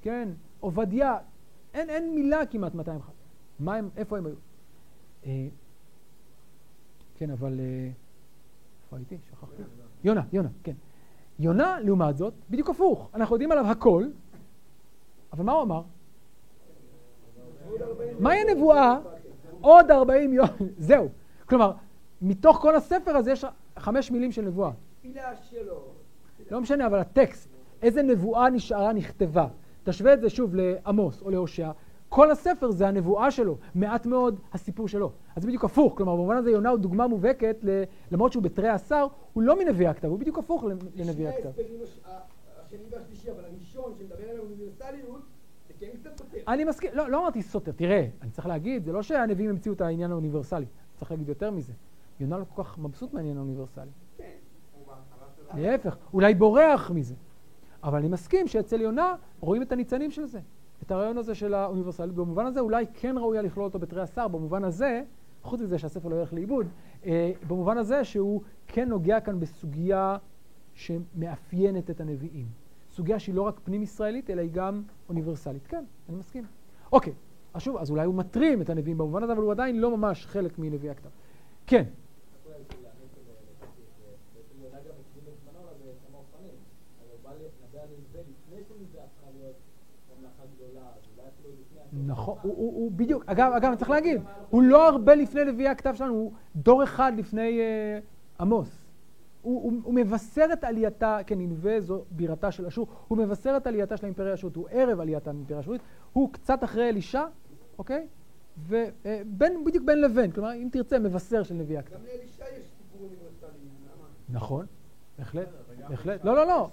כן? עובדיה, אין, אין מילה כמעט מתי הם חיו. איפה הם היו? אה, כן, אבל... אה, איפה הייתי? שכחתי. יונה, יונה, כן. יונה, לעומת זאת, בדיוק הפוך. אנחנו יודעים עליו הכל, אבל מה הוא אמר? מהי הנבואה? עוד 40 יום, זהו. כלומר, מתוך כל הספר הזה יש חמש מילים של נבואה. תפילה שלו. לא משנה, אבל הטקסט, איזה נבואה נשארה, נכתבה. תשווה את זה שוב לעמוס או להושע, כל הספר זה הנבואה שלו, מעט מאוד הסיפור שלו. אז זה בדיוק הפוך, כלומר במובן הזה יונה הוא דוגמה מובהקת, למרות שהוא בתרי עשר, הוא לא מנביא הכתב, הוא בדיוק הפוך לנביא הכתב. השני והשלישי, אבל הראשון שמדבר על האוניברסליות, זה כן קצת סותר. אני מסכים, לא, לא אמרתי סותר, תראה, אני צריך להגיד, זה לא שהנביאים המציאו את העניין האוניברסלי, צריך להגיד יותר מזה. יונה לא כל כך מבסוט מהעניין האוניברסלי. כן, להפך, אולי בורח מזה. אבל אני מסכים שאצל יונה רואים את הניצנים של זה. את הרעיון הזה של האוניברסליות. במובן הזה אולי כן ראוי לכלול אותו בתרי עשר, במובן הזה, חוץ מזה שהספר לא ילך לאיבוד, אה, במובן הזה שהוא כן נוגע כאן בסוגיה שמאפיינת את הנביאים. סוגיה שהיא לא רק פנים-ישראלית, אלא היא גם אוניברסלית. כן, אני מסכים. אוקיי, אז שוב, אז אולי הוא מטרים את הנביאים במובן הזה, אבל הוא עדיין לא ממש חלק מנביא הכתב. כן. נכון, הוא, הוא, הוא בדיוק, אגב, אגב, צריך להגיד, הוא לא הרבה לפני נביאי הכתב שלנו, הוא דור אחד לפני uh, עמוס. הוא, הוא, הוא מבשר את עלייתה, כן, ננבה זו בירתה של אשור, הוא מבשר את עלייתה של האימפריה האשורית, הוא ערב עלייתה האימפריה האשורית, הוא קצת אחרי אלישע, אוקיי? ובין, בדיוק בין לבין, כלומר, אם תרצה, מבשר של נביא גם לאלישע יש סיפור אוניברסלי? נכון, בהחלט, בהחלט. לא, לא, לא.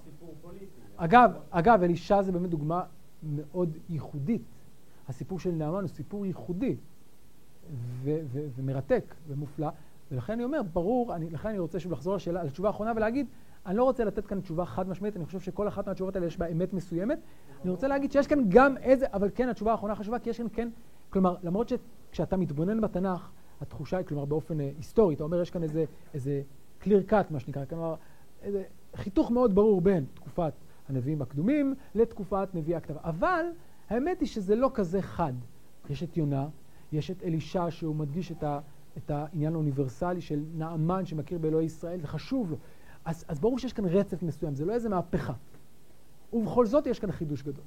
אגב, אגב, אלישע זה באמת דוגמה מאוד ייחודית. הסיפור של נעמן הוא סיפור ייחודי ומרתק ומופלא, ולכן אני אומר, ברור, אני, לכן אני רוצה שוב לחזור לשאלה, לתשובה האחרונה ולהגיד, אני לא רוצה לתת כאן תשובה חד משמעית, אני חושב שכל אחת מהתשובות האלה יש בה אמת מסוימת. אני רוצה להגיד שיש כאן גם איזה, אבל כן, התשובה האחרונה חשובה, כי יש כאן כן, כלומר, למרות שכשאתה מתבונן בתנ"ך, התחושה היא, כלומר, באופן אה, היסטורי, אתה אומר, יש כאן איזה, איזה clear cut, מה שנקרא, כלומר, איזה חיתוך מאוד ברור בין תקופת הנביאים הקדומים לתקופת נביאי הכתב. אבל האמת היא שזה לא כזה חד. יש את יונה, יש את אלישע שהוא מדגיש את, ה, את העניין האוניברסלי של נעמן שמכיר באלוהי ישראל, זה חשוב לו. אז, אז ברור שיש כאן רצף מסוים, זה לא איזה מהפכה. ובכל זאת יש כאן חידוש גדול.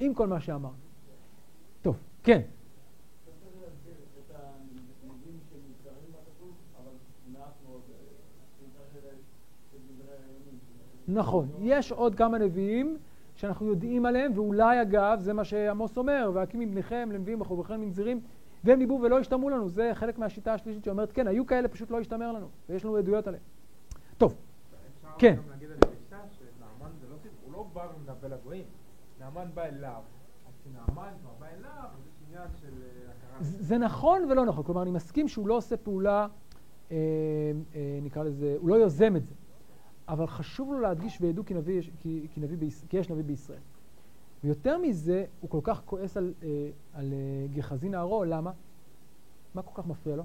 עם כל מה שאמרנו. טוב, כן. נכון, יש עוד כמה נביאים שאנחנו יודעים עליהם, ואולי אגב, זה מה שעמוס אומר, והקים מבניכם לנביאים וחובכם מנזירים, והם ניבאו ולא השתמעו לנו, זה חלק מהשיטה השלישית שאומרת, כן, היו כאלה, פשוט לא השתמר לנו, ויש לנו עדויות עליהם. טוב, כן. אפשר גם להגיד על אלישע שנעמן זה לא סיפור, הוא לא בא ומנבא לגויים, נעמן בא אליו, אז כשנעמן כבר בא אליו, אז יש עניין של אה, הכרה. זה נכון ולא נכון, כלומר, אני מסכים שהוא לא עושה פעולה, אה, אה, נקרא לזה, הוא לא יוזם את זה. אבל חשוב לו להדגיש וידעו כי, נביא, כי, כי, נביא ביש, כי יש נביא בישראל. ויותר מזה, הוא כל כך כועס על, אה, על אה, גחזי נערו, למה? מה כל כך מפריע לו?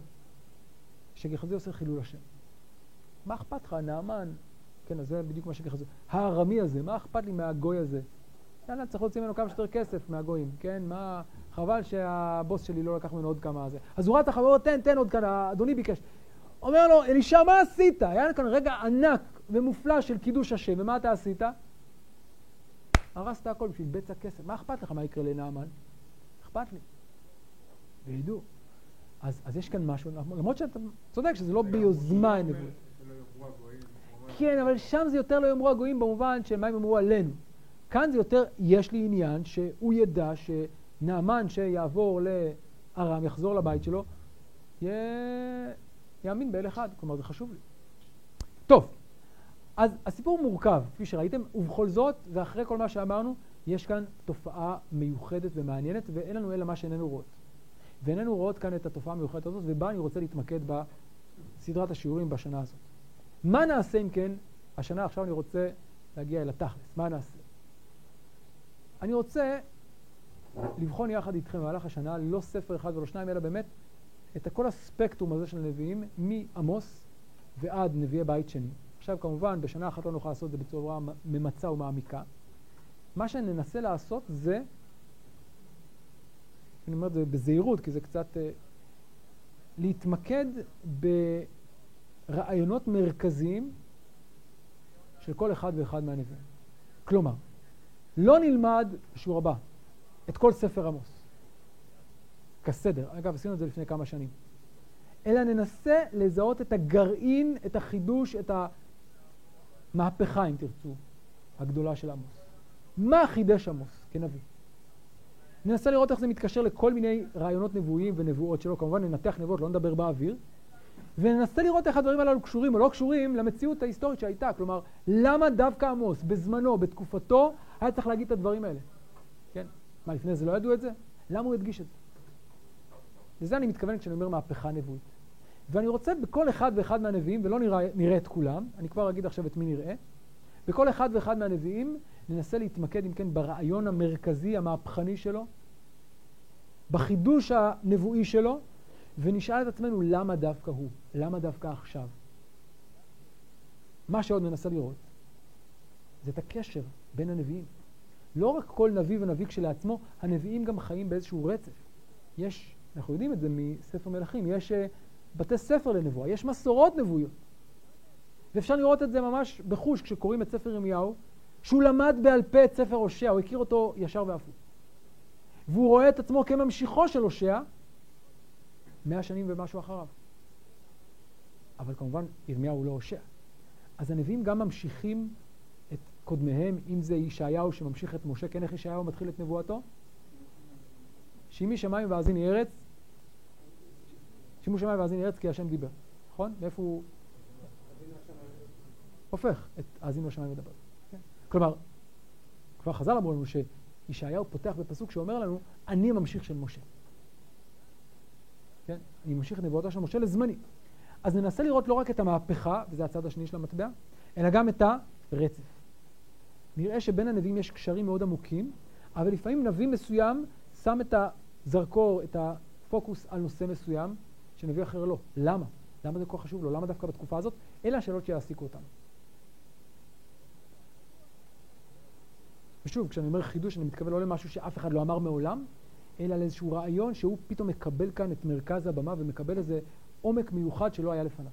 שגחזי עושה חילול השם. מה אכפת לך, נעמן? כן, אז זה בדיוק מה שגחזי... הארמי הזה, מה אכפת לי מהגוי הזה? יאללה, צריך להוציא ממנו כמה שיותר כסף מהגויים, כן? מה... חבל שהבוס שלי לא לקח ממנו עוד כמה זה. אז הוא ראה את החבר, תן, תן עוד כאן, אדוני ביקש. אומר לו, אלישע, מה עשית? היה כאן רגע ענק ומופלא של קידוש השם, ומה אתה עשית? הרסת הכל בשביל בצע כסף. מה אכפת לך מה יקרה לנעמן? אכפת לי. וידעו. אז, אז יש כאן משהו, למרות שאתה צודק שזה לא ביוזמה הנבואה. כן, אבל שם זה יותר לא יאמרו הגויים במובן של מה הם אמרו עלינו. כאן זה יותר, יש לי עניין שהוא ידע שנעמן שיעבור לארם, יחזור לבית שלו, יאמין באל אחד. כלומר, זה חשוב לי. טוב. אז הסיפור מורכב, כפי שראיתם, ובכל זאת, ואחרי כל מה שאמרנו, יש כאן תופעה מיוחדת ומעניינת, ואין לנו אלא מה שאיננו רואות. ואיננו רואות כאן את התופעה המיוחדת הזאת, ובה אני רוצה להתמקד בסדרת השיעורים בשנה הזאת. מה נעשה אם כן, השנה עכשיו אני רוצה להגיע אל התכלס, מה נעשה? אני רוצה לבחון יחד איתכם במהלך השנה, לא ספר אחד ולא שניים, אלא באמת את כל הספקטרום הזה של הנביאים, מעמוס ועד נביאי בית שני. עכשיו כמובן בשנה אחת לא נוכל לעשות את זה בצורה ממצה ומעמיקה. מה שננסה לעשות זה, אני אומר את זה בזהירות כי זה קצת, uh, להתמקד ברעיונות מרכזיים של כל אחד ואחד מהנביאים. כלומר, לא נלמד בשיעור הבא את כל ספר עמוס, כסדר. אגב, עשינו את זה לפני כמה שנים. אלא ננסה לזהות את הגרעין, את החידוש, את ה... מהפכה, אם תרצו, הגדולה של עמוס. מה חידש עמוס כנביא? ננסה לראות איך זה מתקשר לכל מיני רעיונות נבואיים ונבואות שלו, כמובן ננתח נבואות, לא נדבר באוויר, וננסה לראות איך הדברים הללו קשורים או לא קשורים למציאות ההיסטורית שהייתה. כלומר, למה דווקא עמוס, בזמנו, בתקופתו, היה צריך להגיד את הדברים האלה? כן? מה, לפני זה לא ידעו את זה? למה הוא הדגיש את זה? לזה אני מתכוון כשאני אומר מהפכה נבואית. ואני רוצה בכל אחד ואחד מהנביאים, ולא נראה, נראה את כולם, אני כבר אגיד עכשיו את מי נראה, בכל אחד ואחד מהנביאים ננסה להתמקד, אם כן, ברעיון המרכזי, המהפכני שלו, בחידוש הנבואי שלו, ונשאל את עצמנו למה דווקא הוא, למה דווקא עכשיו. מה שעוד ננסה לראות זה את הקשר בין הנביאים. לא רק כל נביא ונביא כשלעצמו, הנביאים גם חיים באיזשהו רצף. יש, אנחנו יודעים את זה מספר מלכים, יש אה, בתי ספר לנבואה, יש מסורות נבואיות. ואפשר לראות את זה ממש בחוש כשקוראים את ספר ירמיהו, שהוא למד בעל פה את ספר הושע, הוא הכיר אותו ישר והפוך. והוא רואה את עצמו כממשיכו של הושע מאה שנים ומשהו אחריו. אבל כמובן ירמיהו הוא לא הושע. אז הנביאים גם ממשיכים את קודמיהם, אם זה ישעיהו שממשיך את משה, כן איך ישעיהו מתחיל את נבואתו? שימי שמיים ואזיני ארץ, שימו שמיים ואזיני ארץ כי השם דיבר, נכון? מאיפה הוא הופך את האזינו השמיים ודבר. כן? כלומר, כבר חז"ל אמרו לנו שישעיהו פותח בפסוק שאומר לנו, אני ממשיך של משה. כן? אני ממשיך את נבואתו של משה לזמני. אז ננסה לראות לא רק את המהפכה, וזה הצד השני של המטבע, אלא גם את הרצף. נראה שבין הנביאים יש קשרים מאוד עמוקים, אבל לפעמים נביא מסוים שם את הזרקור, את הפוקוס על נושא מסוים, שנביא אחר לא. למה? למה זה כל כך חשוב לו? למה דווקא בתקופה הזאת? אלה השאלות שיעסיקו אותנו. ושוב, כשאני אומר חידוש, אני מתכוון לא למשהו שאף אחד לא אמר מעולם, אלא לאיזשהו רעיון שהוא פתאום מקבל כאן את מרכז הבמה ומקבל איזה עומק מיוחד שלא היה לפניו.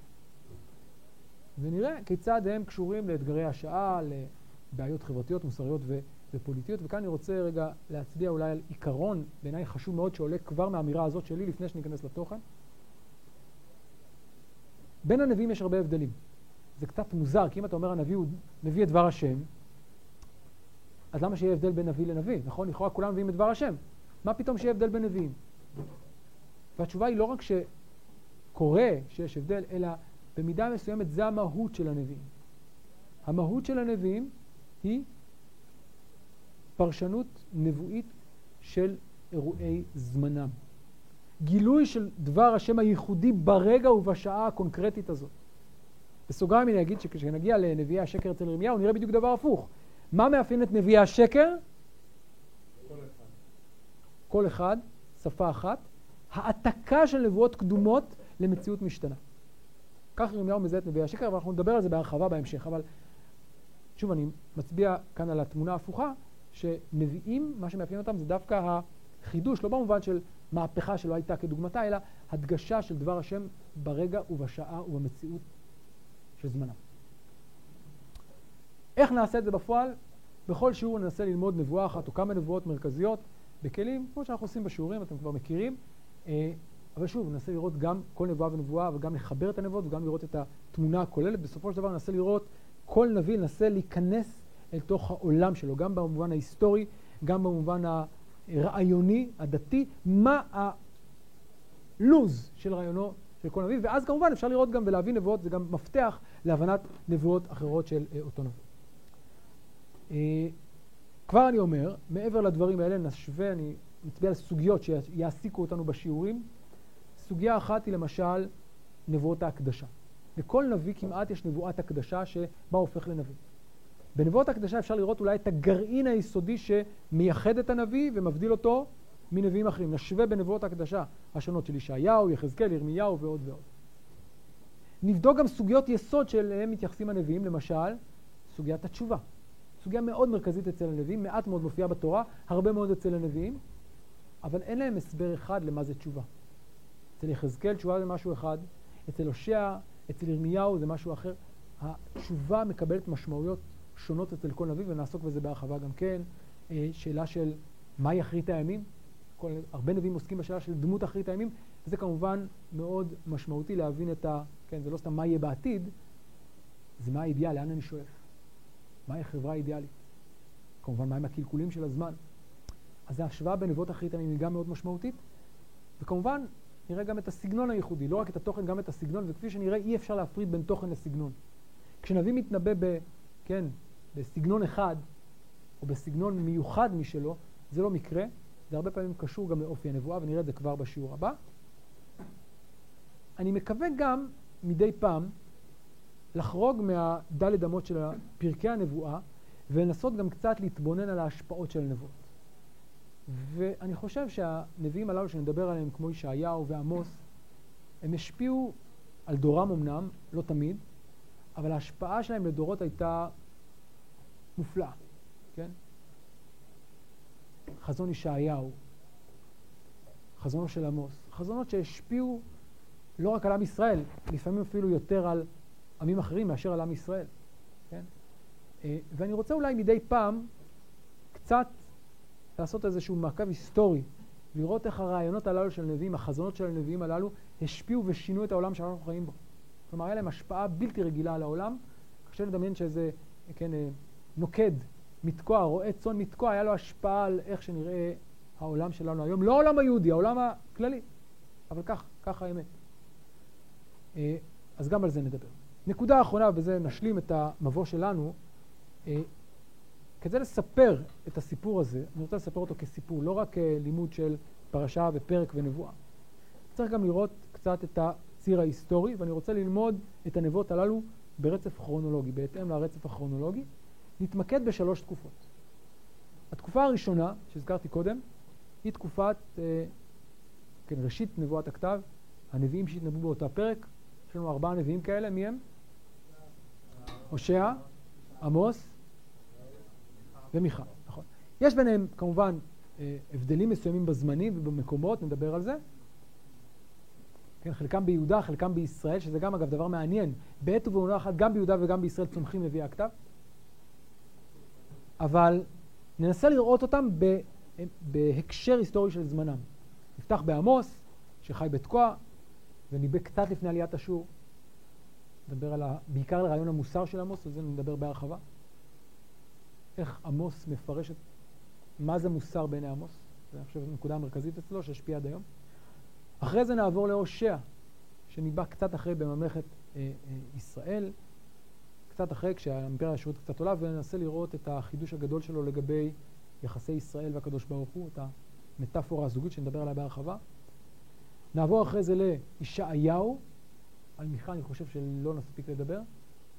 ונראה כיצד הם קשורים לאתגרי השעה, לבעיות חברתיות, מוסריות ו- ופוליטיות. וכאן אני רוצה רגע להצביע אולי על עיקרון, בעיניי חשוב מאוד, שעולה כבר מהאמירה הזאת שלי לפני שניכנס לתוכן. בין הנביאים יש הרבה הבדלים. זה קצת מוזר, כי אם אתה אומר הנביא הוא מביא את דבר השם, אז למה שיהיה הבדל בין נביא לנביא? נכון? לכאורה כולם מביאים את דבר השם. מה פתאום שיהיה הבדל בין נביאים? והתשובה היא לא רק שקורה שיש הבדל, אלא במידה מסוימת זה המהות של הנביאים. המהות של הנביאים היא פרשנות נבואית של אירועי זמנם. גילוי של דבר השם הייחודי ברגע ובשעה הקונקרטית הזאת. בסוגריים אני אגיד שכשנגיע לנביאי השקר אצל ירמיהו נראה בדיוק דבר הפוך. מה מאפיין את נביאי השקר? כל אחד. כל אחד, שפה אחת, העתקה של נבואות קדומות למציאות משתנה. כך ירמיהו מזהה את נביאי השקר, ואנחנו נדבר על זה בהרחבה בהמשך. אבל שוב, אני מצביע כאן על התמונה ההפוכה, שנביאים, מה שמאפיין אותם זה דווקא החידוש, לא במובן של מהפכה שלא הייתה כדוגמתה, אלא הדגשה של דבר השם ברגע ובשעה ובמציאות של זמנם. איך נעשה את זה בפועל? בכל שיעור ננסה ללמוד נבואה אחת או כמה נבואות מרכזיות בכלים, כמו שאנחנו עושים בשיעורים, אתם כבר מכירים. אה, אבל שוב, ננסה לראות גם כל נבואה ונבואה, וגם לחבר את הנבואות, וגם לראות את התמונה הכוללת. בסופו של דבר ננסה לראות כל נביא, ננסה להיכנס אל תוך העולם שלו, גם במובן ההיסטורי, גם במובן הרעיוני, הדתי, מה הלוז של רעיונו של כל נביא, ואז כמובן אפשר לראות גם ולהבין נבואות, זה גם מפתח להבנת נבואות אחרות של אה, אותו נביא. אה, כבר אני אומר, מעבר לדברים האלה נשווה, אני מצביע על סוגיות שיעסיקו אותנו בשיעורים. סוגיה אחת היא למשל נבואות ההקדשה. לכל נביא כמעט יש נבואת הקדשה שבה הופך לנביא. בנבואות הקדשה אפשר לראות אולי את הגרעין היסודי שמייחד את הנביא ומבדיל אותו מנביאים אחרים. נשווה בנבואות הקדשה השונות של ישעיהו, יחזקאל, ירמיהו ועוד ועוד. נבדוק גם סוגיות יסוד שאליהן מתייחסים הנביאים, למשל, סוגיית התשובה. סוגיה מאוד מרכזית אצל הנביאים, מעט מאוד מופיעה בתורה, הרבה מאוד אצל הנביאים, אבל אין להם הסבר אחד למה זה תשובה. אצל יחזקאל תשובה זה משהו אחד, אצל הושע, אצל ירמיהו זה משהו אחר. התשובה מקבלת משמעויות שונות אצל כל נביא, ונעסוק בזה בהרחבה גם כן. אה, שאלה של מהי אחרית הימים, כל, הרבה נביאים עוסקים בשאלה של דמות אחרית הימים, וזה כמובן מאוד משמעותי להבין את ה... כן, זה לא סתם מה יהיה בעתיד, זה מה האידיאל, לאן אני שואף. מהי החברה האידיאלית? כמובן, מהם הקלקולים של הזמן. אז ההשוואה בין נבואות אחרית הימים היא גם מאוד משמעותית, וכמובן, נראה גם את הסגנון הייחודי, לא רק את התוכן, גם את הסגנון, וכפי שנראה, אי אפשר להפריד בין תוכן לסגנון. כשנביא מתנבא ב... כן, בסגנון אחד, או בסגנון מיוחד משלו, זה לא מקרה, זה הרבה פעמים קשור גם לאופי הנבואה, ונראה את זה כבר בשיעור הבא. אני מקווה גם מדי פעם לחרוג מהדלת אמות של פרקי הנבואה ולנסות גם קצת להתבונן על ההשפעות של הנבואות. ואני חושב שהנביאים הללו שנדבר עליהם, כמו ישעיהו ועמוס, הם השפיעו על דורם אמנם, לא תמיד, אבל ההשפעה שלהם לדורות הייתה מופלאה, כן? חזון ישעיהו, חזונו של עמוס, חזונות שהשפיעו לא רק על עם ישראל, לפעמים אפילו יותר על עמים אחרים מאשר על עם ישראל, כן? אה, ואני רוצה אולי מדי פעם קצת לעשות איזשהו מעקב היסטורי, לראות איך הרעיונות הללו של הנביאים, החזונות של הנביאים הללו, השפיעו ושינו את העולם שאנחנו חיים בו. כלומר, היה להם השפעה בלתי רגילה על העולם. קשה לדמיין שאיזה, כן, אה, נוקד מתקוע, רועה צאן מתקוע, היה לו השפעה על איך שנראה העולם שלנו היום. לא העולם היהודי, העולם הכללי. אבל כך, ככה האמת. אה, אז גם על זה נדבר. נקודה אחרונה, ובזה נשלים את המבוא שלנו, אה, כדי לספר את הסיפור הזה, אני רוצה לספר אותו כסיפור, לא רק לימוד של פרשה ופרק ונבואה. צריך גם לראות קצת את הציר ההיסטורי, ואני רוצה ללמוד את הנבואות הללו ברצף כרונולוגי, בהתאם לרצף הכרונולוגי. נתמקד בשלוש תקופות. התקופה הראשונה, שהזכרתי קודם, היא תקופת, אה, כן, ראשית נבואת הכתב, הנביאים שהתנבאו באותה פרק. יש לנו ארבעה נביאים כאלה, מי הם? הושע, עמוס ומיכה, נכון. יש ביניהם כמובן אה, הבדלים מסוימים בזמנים ובמקומות, נדבר על זה. כן, חלקם ביהודה, חלקם בישראל, שזה גם אגב דבר מעניין. בעת ובעונה אחת, גם ביהודה וגם בישראל צומחים נביאי הכתב. אבל ננסה לראות אותם בהקשר היסטורי של זמנם. נפתח בעמוס, שחי בתקוע, וניבא קצת לפני עליית אשור. נדבר על ה... בעיקר על רעיון המוסר של עמוס, על זה נדבר בהרחבה. איך עמוס מפרש את מה זה מוסר בעיני עמוס. זה, אני חושב, הנקודה המרכזית אצלו, שהשפיעה עד היום. אחרי זה נעבור להושע, שניבא קצת אחרי בממלכת אה, אה, ישראל, קצת אחרי כשהאימפריה השירות קצת עולה, וננסה לראות את החידוש הגדול שלו לגבי יחסי ישראל והקדוש ברוך הוא, את המטאפורה הזוגית שנדבר עליה בהרחבה. נעבור אחרי זה לישעיהו, על מיכה אני חושב שלא נספיק לדבר.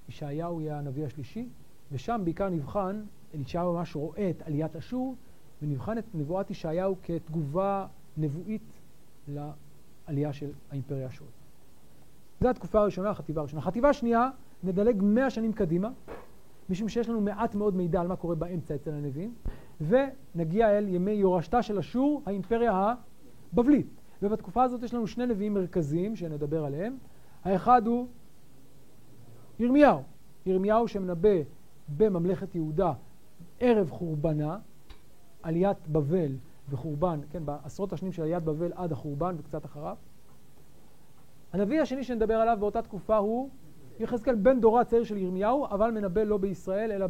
ישעיהו יהיה הנביא השלישי, ושם בעיקר נבחן, ישעיהו ממש רואה את עליית אשור, ונבחן את נבואת ישעיהו כתגובה נבואית לעלייה של האימפריה השורית. זו התקופה הראשונה, החטיבה הראשונה. החטיבה השנייה, נדלג מאה שנים קדימה, משום שיש לנו מעט מאוד מידע על מה קורה באמצע אצל הנביאים, ונגיע אל ימי יורשתה של אשור, האימפריה הבבלית. ובתקופה הזאת יש לנו שני נביאים מרכזיים שנדבר עליהם. האחד הוא ירמיהו. ירמיהו שמנבא בממלכת יהודה ערב חורבנה, עליית בבל וחורבן, כן, בעשרות השנים של עליית בבל עד החורבן וקצת אחריו. הנביא השני שנדבר עליו באותה תקופה הוא יחזקאל בן דורו הצעיר של ירמיהו, אבל מנבא לא בישראל אלא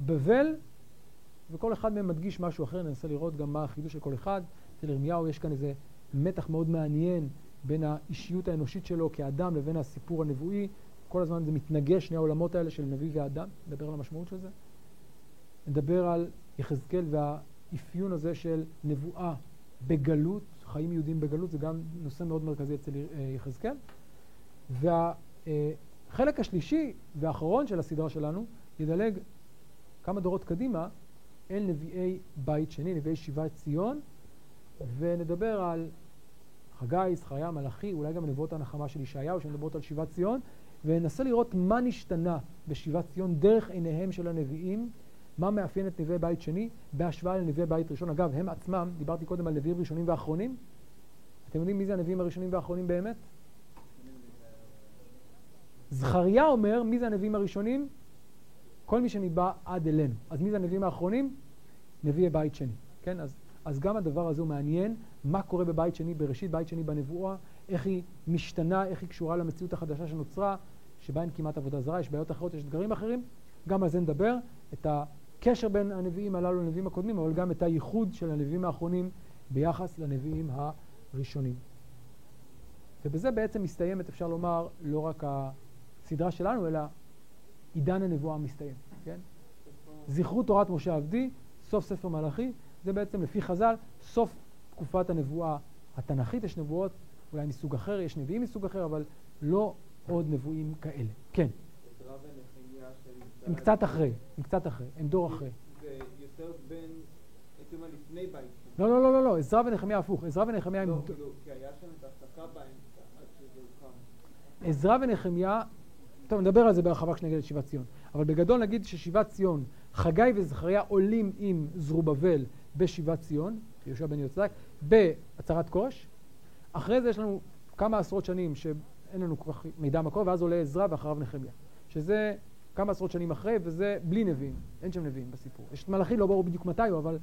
בבבל, וכל אחד מהם מדגיש משהו אחר, ננסה לראות גם מה החידוש של כל אחד. אצל ירמיהו יש כאן איזה מתח מאוד מעניין בין האישיות האנושית שלו כאדם לבין הסיפור הנבואי. כל הזמן זה מתנגש, שני העולמות האלה של נביא ואדם, נדבר על המשמעות של זה. נדבר על יחזקאל והאפיון הזה של נבואה בגלות, חיים יהודיים בגלות, זה גם נושא מאוד מרכזי אצל יחזקאל. והחלק השלישי והאחרון של הסדרה שלנו ידלג כמה דורות קדימה אל נביאי בית שני, נביאי שיבת ציון, ונדבר על חגי, זכריה, מלאכי, אולי גם נבואות הנחמה של ישעיהו שמדברות על שיבת ציון, וננסה לראות מה נשתנה בשיבת ציון דרך עיניהם של הנביאים, מה מאפיין את נביאי בית שני בהשוואה לנביאי בית ראשון. אגב, הם עצמם, דיברתי קודם על נביאים ראשונים ואחרונים. אתם יודעים מי זה הנביאים הראשונים והאחרונים באמת? זכריה אומר, מי זה הנביאים הראשונים? כל מי שניבא עד אלינו. אז מי זה הנביאים האחרונים? נביאי בית שני. כן? אז, אז גם הדבר הזה הוא מעניין, מה קורה בבית שני, בראשית בית שני בנבואה, איך היא משתנה, איך היא קשורה למציאות החדשה שנוצרה, שבה אין כמעט עבודה זרה, יש בעיות אחרות, יש דגרים אחרים. גם על זה נדבר, את הקשר בין הנביאים הללו לנביאים הקודמים, אבל גם את הייחוד של הנביאים האחרונים ביחס לנביאים הראשונים. ובזה בעצם מסתיימת, אפשר לומר, לא רק הסדרה שלנו, אלא עידן הנבואה מסתיים, כן? זכרו תורת משה עבדי, סוף ספר מלאכי, זה בעצם לפי חז"ל, סוף תקופת הנבואה התנ"כית. יש נבואות אולי מסוג אחר, יש נביאים מסוג אחר, אבל לא עוד נבואים כאלה. כן. הם קצת אחרי, הם קצת אחרי, הם דור אחרי. זה יותר בין, הייתי אומר, לפני בית. לא, לא, לא, לא, לא, עזרא ונחמיה הפוך. עזרא ונחמיה הם... לא, כאילו, כי היה שם את ההפסקה באמצע, עד שזה הוקם. עזרא ונחמיה, טוב, נדבר על זה בהרחבה כשנגיד את שיבת ציון. אבל בגדול נגיד ששיבת ציון, חגי וזכריה עולים עם זרובבל בשיבת ציון, יהושע בן יוצדק, בהצהרת כורש. אחרי זה יש לנו כמה עשרות שנים שאין לנו כל כך מידע מקור, ואז עולה עזרא ואחריו נחמיה. שזה כמה עשרות שנים אחרי, וזה בלי נביאים, אין שם נביאים בסיפור. יש את מלאכי, לא ברור בדיוק מתי הוא, אבל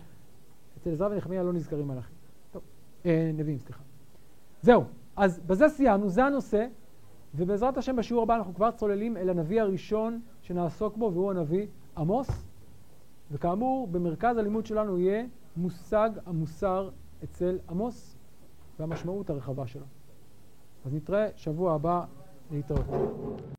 אצל עזרא ונחמיה לא נזכרים מלאכי. טוב, אה, נביאים, סליחה. זהו, אז בזה סיימנו, זה הנושא. ובעזרת השם בשיעור הבא אנחנו כבר צוללים אל הנביא הראשון שנעסוק בו, והוא הנביא עמוס. וכאמור, במרכז הלימוד שלנו יהיה מושג המוסר אצל עמוס והמשמעות הרחבה שלו. אז נתראה שבוע הבא להתראות.